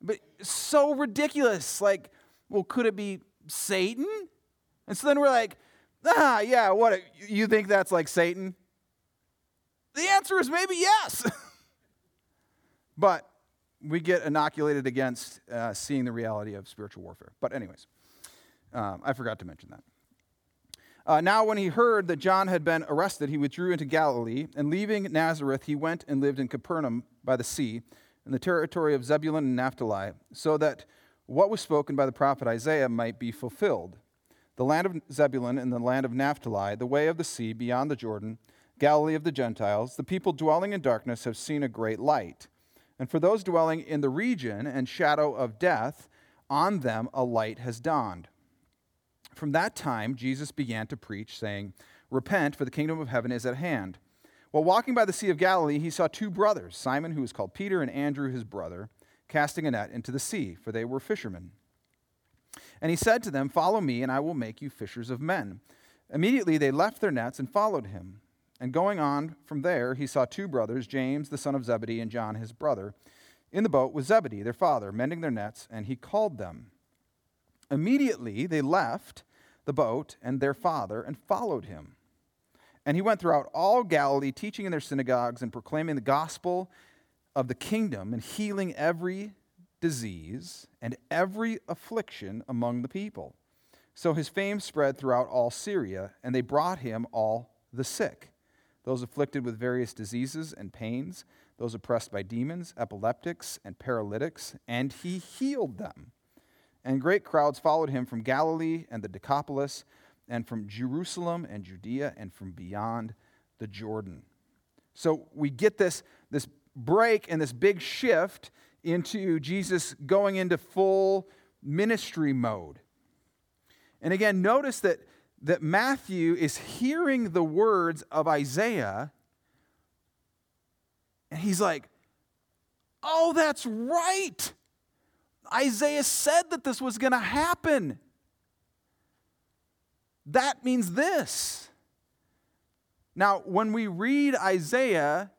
But so ridiculous. Like, well, could it be Satan? And so then we're like, ah, yeah, what? You think that's like Satan? The answer is maybe yes. but we get inoculated against uh, seeing the reality of spiritual warfare. But, anyways, um, I forgot to mention that. Uh, now, when he heard that John had been arrested, he withdrew into Galilee, and leaving Nazareth, he went and lived in Capernaum by the sea, in the territory of Zebulun and Naphtali, so that what was spoken by the prophet Isaiah might be fulfilled. The land of Zebulun and the land of Naphtali, the way of the sea beyond the Jordan, Galilee of the Gentiles, the people dwelling in darkness have seen a great light. And for those dwelling in the region and shadow of death, on them a light has dawned. From that time, Jesus began to preach, saying, Repent, for the kingdom of heaven is at hand. While walking by the Sea of Galilee, he saw two brothers, Simon, who was called Peter, and Andrew, his brother, casting a net into the sea, for they were fishermen. And he said to them, Follow me, and I will make you fishers of men. Immediately they left their nets and followed him. And going on from there, he saw two brothers, James, the son of Zebedee, and John, his brother, in the boat with Zebedee, their father, mending their nets, and he called them. Immediately they left the boat and their father and followed him. And he went throughout all Galilee, teaching in their synagogues and proclaiming the gospel of the kingdom and healing every disease and every affliction among the people. So his fame spread throughout all Syria, and they brought him all the sick, those afflicted with various diseases and pains, those oppressed by demons, epileptics, and paralytics, and he healed them. And great crowds followed him from Galilee and the Decapolis and from Jerusalem and Judea and from beyond the Jordan. So we get this, this break and this big shift into Jesus going into full ministry mode. And again, notice that, that Matthew is hearing the words of Isaiah, and he's like, Oh, that's right. Isaiah said that this was going to happen that means this. Now, when we read Isaiah,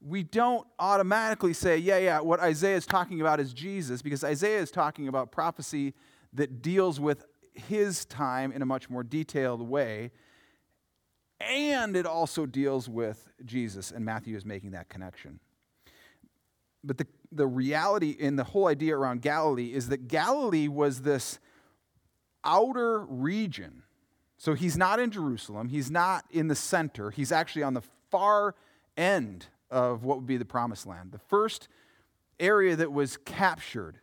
we don't automatically say, yeah, yeah, what Isaiah is talking about is Jesus, because Isaiah is talking about prophecy that deals with his time in a much more detailed way. And it also deals with Jesus, and Matthew is making that connection. But the, the reality in the whole idea around Galilee is that Galilee was this outer region so he's not in Jerusalem, he's not in the center, he's actually on the far end of what would be the promised land. The first area that was captured.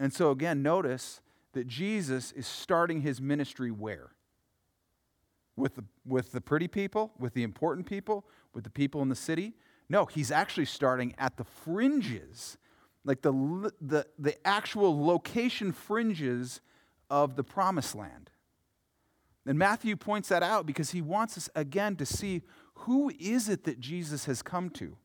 And so again, notice that Jesus is starting his ministry where? With the, with the pretty people, with the important people, with the people in the city? No, he's actually starting at the fringes, like the, the, the actual location fringes of the promised land. And Matthew points that out because he wants us again to see who is it that Jesus has come to?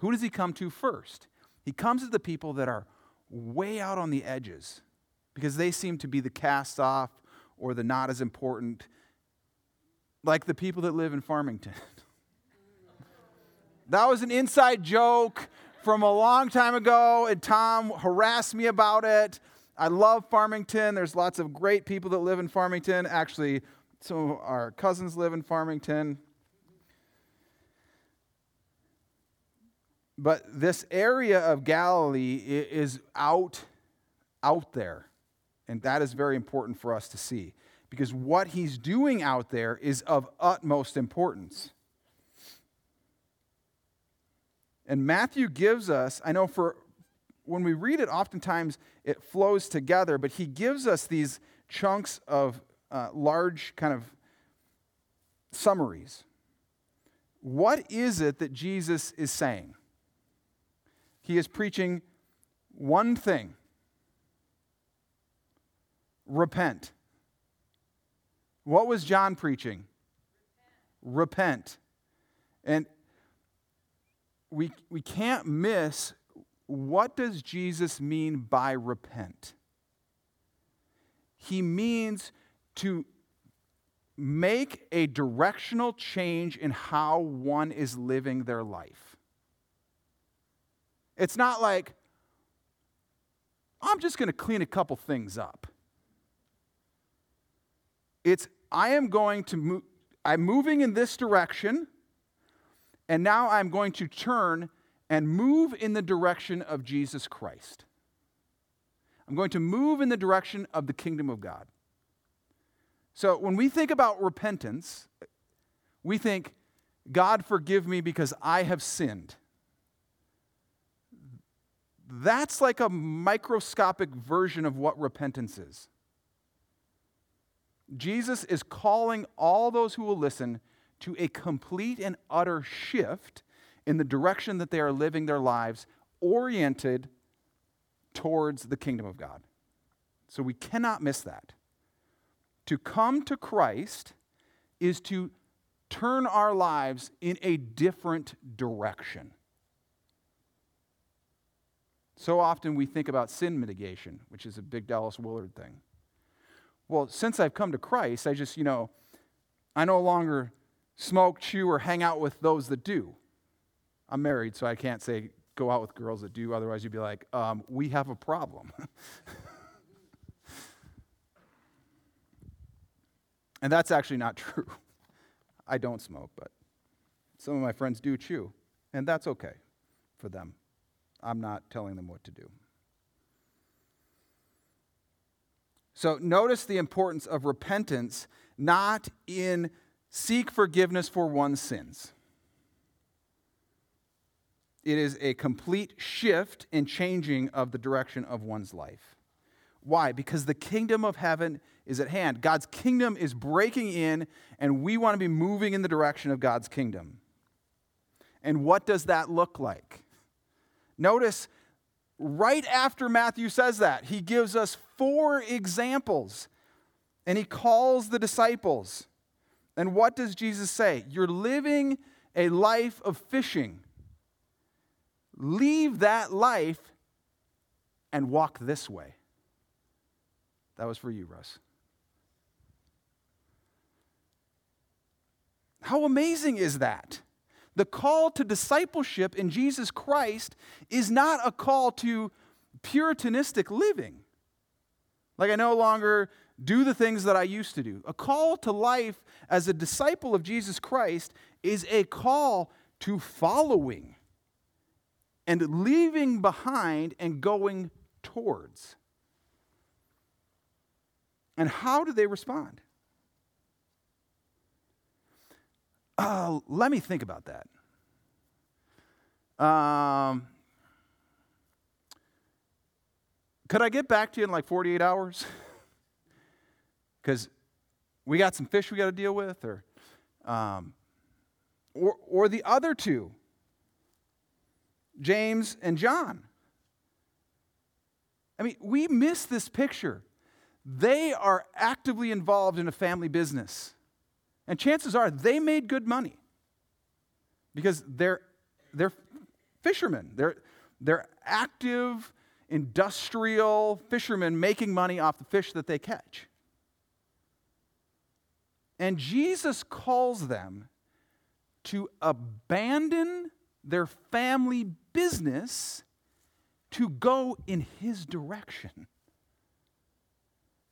Who does he come to first? He comes to the people that are way out on the edges because they seem to be the cast off or the not as important, like the people that live in Farmington. that was an inside joke from a long time ago, and Tom harassed me about it. I love Farmington. There's lots of great people that live in Farmington. Actually, some of our cousins live in Farmington. But this area of Galilee is out, out there. And that is very important for us to see. Because what he's doing out there is of utmost importance. And Matthew gives us, I know for when we read it, oftentimes it flows together, but he gives us these chunks of uh, large kind of summaries. What is it that Jesus is saying? He is preaching one thing repent. What was John preaching? Repent. And we, we can't miss what does Jesus mean by repent? He means to make a directional change in how one is living their life. It's not like, I'm just going to clean a couple things up. It's, I am going to move, I'm moving in this direction, and now I'm going to turn and move in the direction of Jesus Christ. I'm going to move in the direction of the kingdom of God. So when we think about repentance, we think, God, forgive me because I have sinned. That's like a microscopic version of what repentance is. Jesus is calling all those who will listen to a complete and utter shift in the direction that they are living their lives, oriented towards the kingdom of God. So we cannot miss that. To come to Christ is to turn our lives in a different direction. So often we think about sin mitigation, which is a big Dallas Willard thing. Well, since I've come to Christ, I just, you know, I no longer smoke, chew, or hang out with those that do. I'm married, so I can't say go out with girls that do, otherwise, you'd be like, um, we have a problem. and that's actually not true. I don't smoke, but some of my friends do chew, and that's okay for them. I'm not telling them what to do. So notice the importance of repentance not in seek forgiveness for one's sins. It is a complete shift and changing of the direction of one's life. Why? Because the kingdom of heaven is at hand. God's kingdom is breaking in, and we want to be moving in the direction of God's kingdom. And what does that look like? Notice right after Matthew says that, he gives us four examples and he calls the disciples. And what does Jesus say? You're living a life of fishing. Leave that life and walk this way. That was for you, Russ. How amazing is that? The call to discipleship in Jesus Christ is not a call to puritanistic living. Like I no longer do the things that I used to do. A call to life as a disciple of Jesus Christ is a call to following and leaving behind and going towards. And how do they respond? Uh, let me think about that. Um, could I get back to you in like 48 hours? Because we got some fish we got to deal with, or, um, or, or the other two, James and John. I mean, we miss this picture. They are actively involved in a family business. And chances are they made good money because they're, they're fishermen. They're, they're active, industrial fishermen making money off the fish that they catch. And Jesus calls them to abandon their family business to go in his direction.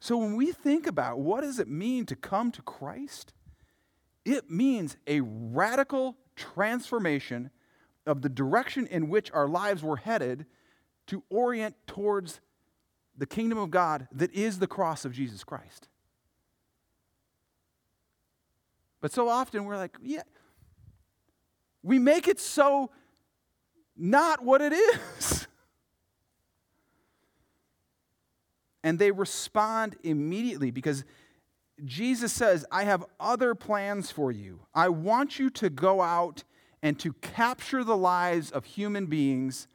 So when we think about what does it mean to come to Christ, it means a radical transformation of the direction in which our lives were headed to orient towards the kingdom of God that is the cross of Jesus Christ. But so often we're like, yeah, we make it so not what it is. and they respond immediately because Jesus says, I have other plans for you. I want you to go out and to capture the lives of human beings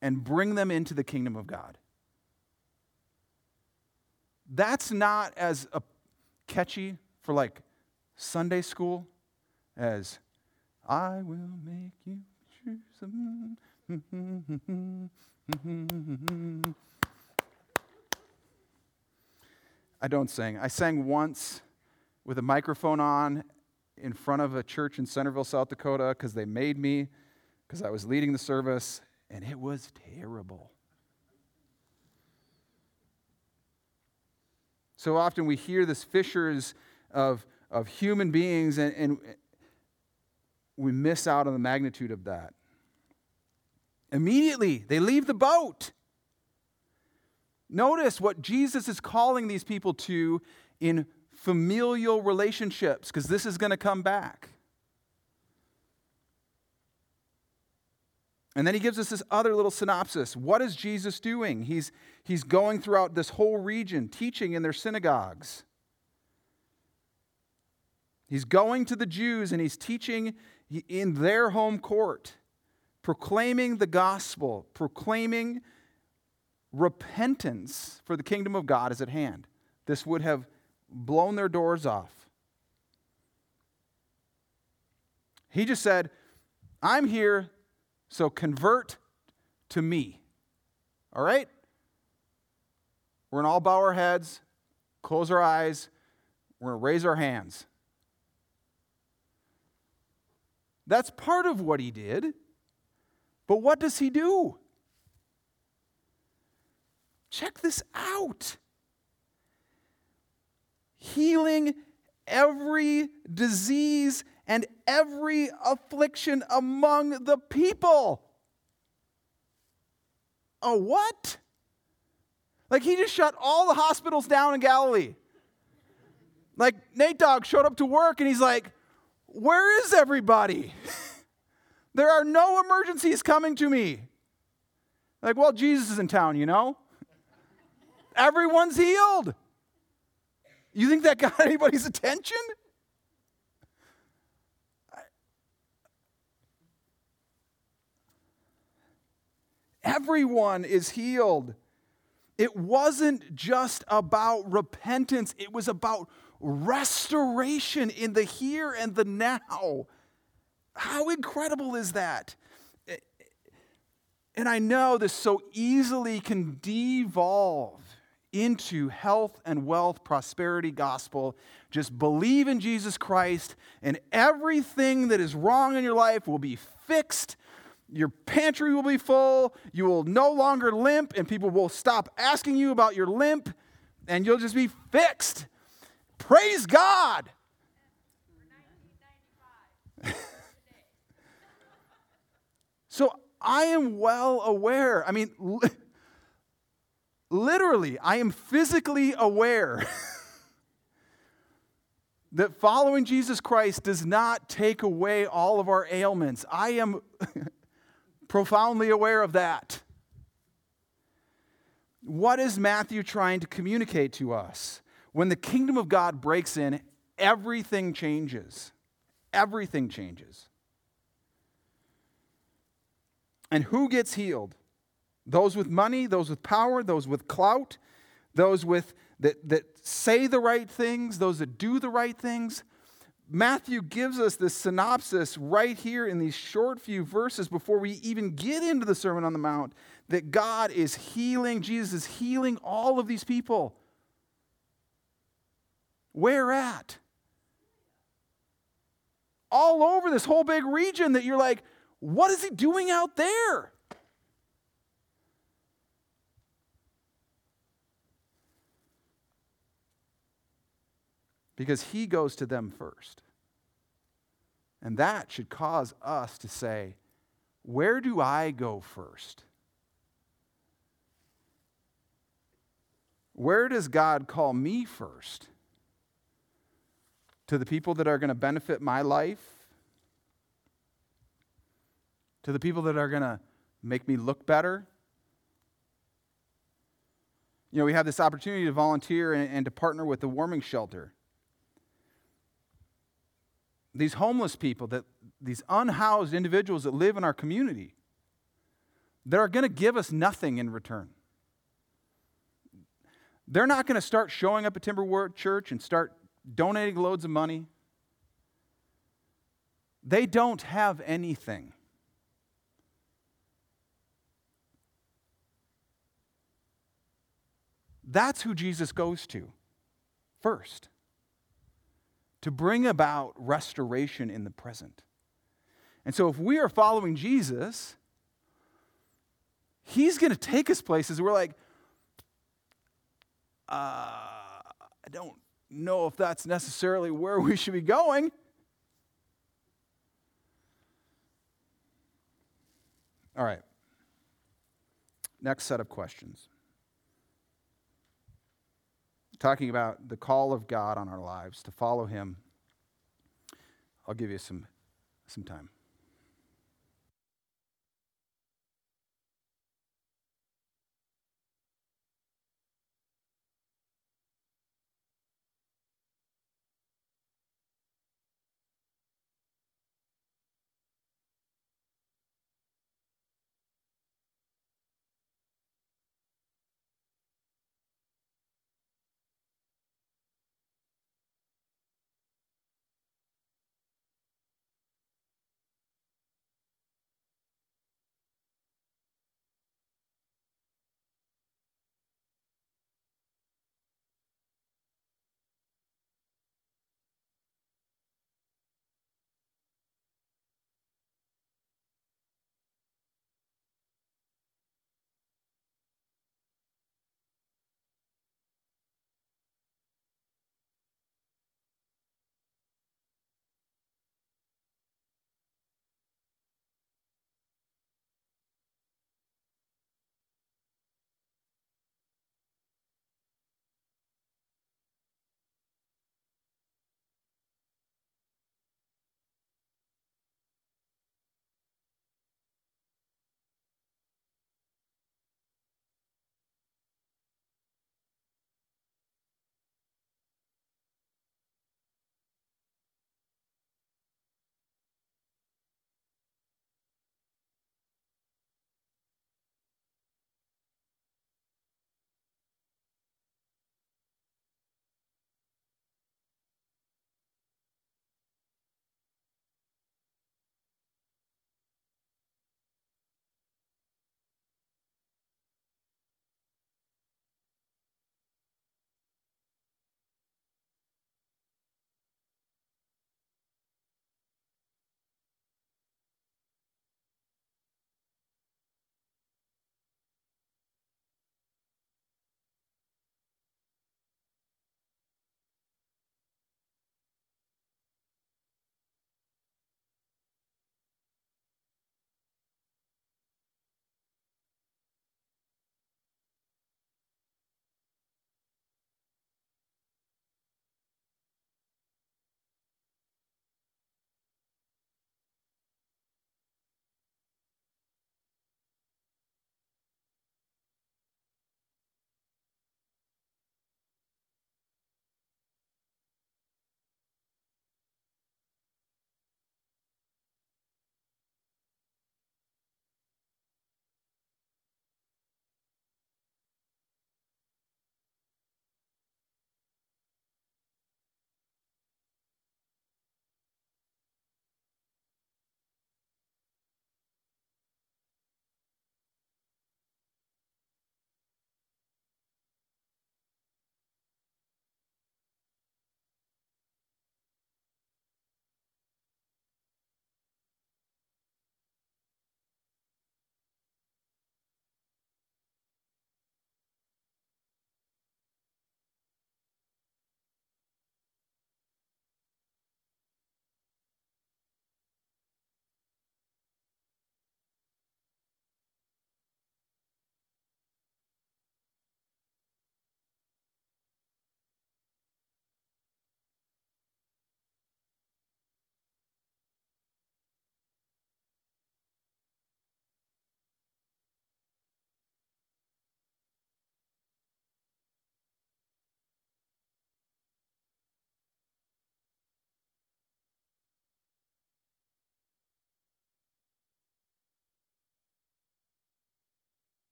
and bring them into the kingdom of God. That's not as catchy for like Sunday school as I will make you choose. I don't sing. I sang once with a microphone on in front of a church in Centerville, South Dakota, because they made me, because I was leading the service, and it was terrible. So often we hear this fishers of, of human beings, and, and we miss out on the magnitude of that. Immediately, they leave the boat. Notice what Jesus is calling these people to in familial relationships, because this is going to come back. And then he gives us this other little synopsis. What is Jesus doing? He's, he's going throughout this whole region, teaching in their synagogues. He's going to the Jews and he's teaching in their home court, proclaiming the gospel, proclaiming repentance for the kingdom of God is at hand. This would have blown their doors off. He just said, I'm here, so convert to me. All right? We're going to all bow our heads, close our eyes, we're going to raise our hands. That's part of what he did. But what does he do? Check this out healing every disease and every affliction among the people. A what? Like he just shut all the hospitals down in Galilee. Like Nate Dogg showed up to work and he's like, Where is everybody? there are no emergencies coming to me. Like, well, Jesus is in town, you know? Everyone's healed. You think that got anybody's attention? Everyone is healed. It wasn't just about repentance, it was about restoration in the here and the now. How incredible is that? And I know this so easily can devolve into health and wealth, prosperity gospel. Just believe in Jesus Christ, and everything that is wrong in your life will be fixed. Your pantry will be full. You will no longer limp, and people will stop asking you about your limp, and you'll just be fixed. Praise God. so I am well aware. I mean, literally, I am physically aware that following Jesus Christ does not take away all of our ailments. I am profoundly aware of that. What is Matthew trying to communicate to us? When the kingdom of God breaks in, everything changes. Everything changes. And who gets healed? Those with money, those with power, those with clout, those with that, that say the right things, those that do the right things. Matthew gives us this synopsis right here in these short few verses before we even get into the Sermon on the Mount that God is healing, Jesus is healing all of these people. Where at? All over this whole big region that you're like, what is he doing out there? Because he goes to them first. And that should cause us to say, Where do I go first? Where does God call me first? To the people that are going to benefit my life? To the people that are going to make me look better? You know, we have this opportunity to volunteer and, and to partner with the warming shelter these homeless people, that these unhoused individuals that live in our community, that are going to give us nothing in return. They're not going to start showing up at Timberwort Church and start donating loads of money. They don't have anything. That's who Jesus goes to first to bring about restoration in the present. And so, if we are following Jesus, He's going to take us places we're like, uh, I don't know if that's necessarily where we should be going. All right. Next set of questions talking about the call of God on our lives to follow Him, I'll give you some, some time.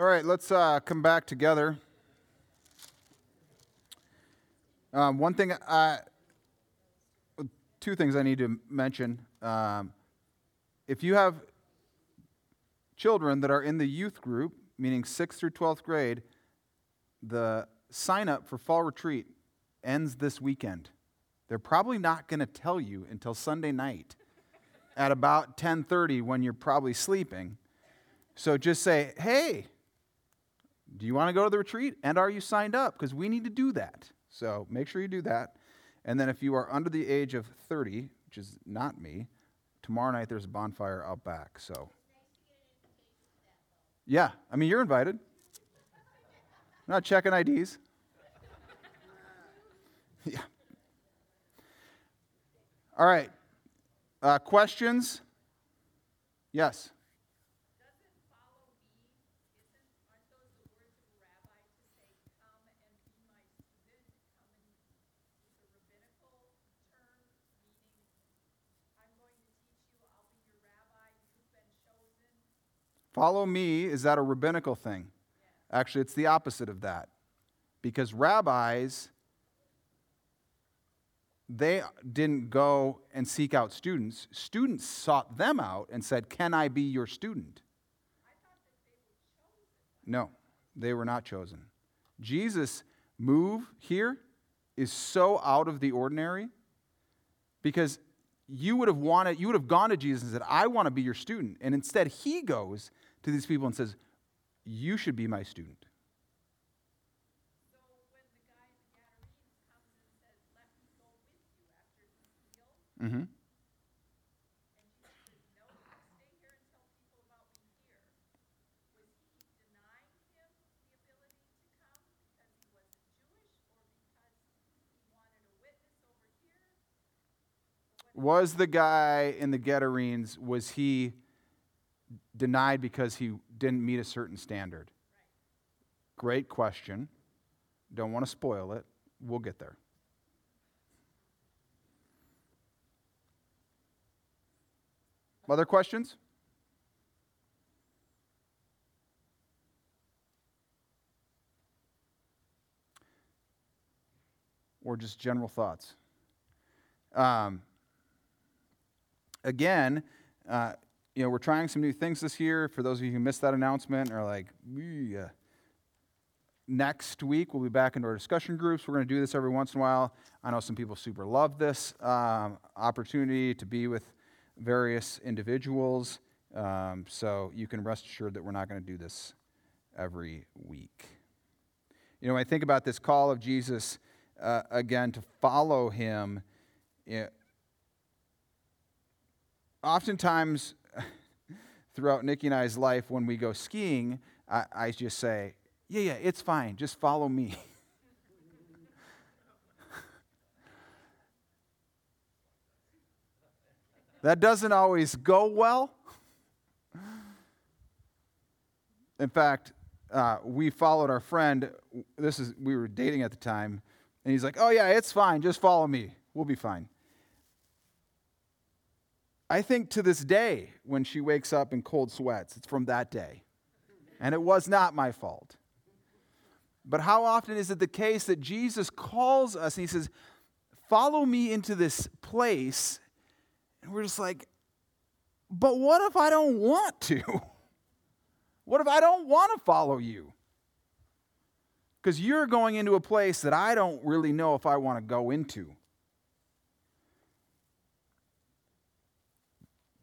All right, let's uh, come back together. Um, one thing, I, two things I need to mention. Um, if you have children that are in the youth group, meaning 6th through 12th grade, the sign up for fall retreat ends this weekend. They're probably not going to tell you until Sunday night at about 10:30 when you're probably sleeping. So just say, "Hey, do you want to go to the retreat and are you signed up because we need to do that." So make sure you do that. And then if you are under the age of 30, which is not me, tomorrow night there's a bonfire out back. So Yeah, I mean you're invited. I'm not checking IDs. yeah. All right. Uh, questions? Yes. Follow me, is that a rabbinical thing? Actually, it's the opposite of that. Because rabbis, they didn't go and seek out students. Students sought them out and said, Can I be your student? No, they were not chosen. Jesus' move here is so out of the ordinary because you would have wanted, you would have gone to Jesus and said, I want to be your student. And instead, he goes to these people and says, You should be my student. Mm-hmm. Was the guy in the Gadarenes, was he denied because he didn't meet a certain standard? Great question. Don't want to spoil it. We'll get there. Other questions? Or just general thoughts? Um, again, uh, you know, we're trying some new things this year. For those of you who missed that announcement, are like, yeah. next week we'll be back into our discussion groups. We're going to do this every once in a while. I know some people super love this um, opportunity to be with various individuals. Um, so you can rest assured that we're not going to do this every week. You know, when I think about this call of Jesus uh, again to follow him, oftentimes throughout Nikki and I's life, when we go skiing, I, I just say, Yeah, yeah, it's fine. Just follow me. that doesn't always go well. In fact, uh, we followed our friend. This is we were dating at the time, and he's like, "Oh yeah, it's fine. Just follow me. We'll be fine." I think to this day, when she wakes up in cold sweats, it's from that day. And it was not my fault. But how often is it the case that Jesus calls us and he says, Follow me into this place? And we're just like, But what if I don't want to? What if I don't want to follow you? Because you're going into a place that I don't really know if I want to go into.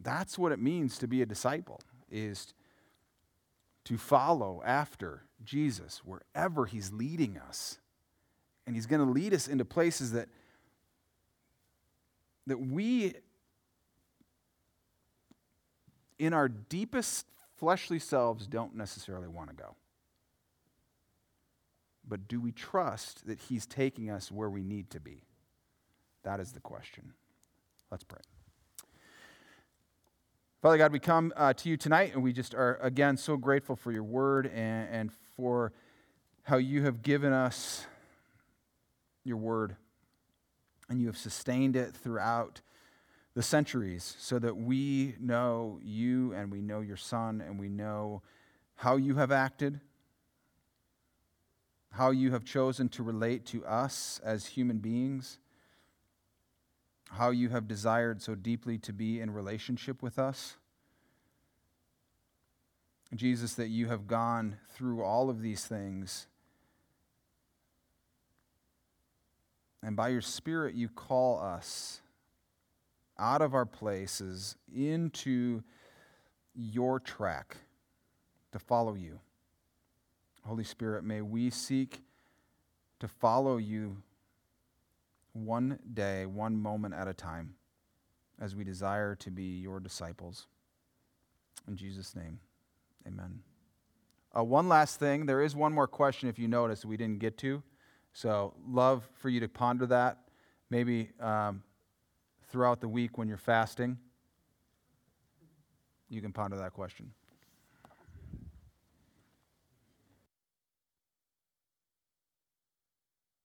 That's what it means to be a disciple, is to follow after Jesus wherever he's leading us. And he's going to lead us into places that, that we, in our deepest fleshly selves, don't necessarily want to go. But do we trust that he's taking us where we need to be? That is the question. Let's pray. Father God, we come uh, to you tonight and we just are, again, so grateful for your word and, and for how you have given us your word. And you have sustained it throughout the centuries so that we know you and we know your son and we know how you have acted how you have chosen to relate to us as human beings, how you have desired so deeply to be in relationship with us. Jesus, that you have gone through all of these things. And by your Spirit, you call us out of our places into your track to follow you. Holy Spirit, may we seek to follow you one day, one moment at a time, as we desire to be your disciples. In Jesus' name, amen. Uh, one last thing there is one more question, if you notice, we didn't get to. So, love for you to ponder that. Maybe um, throughout the week when you're fasting, you can ponder that question.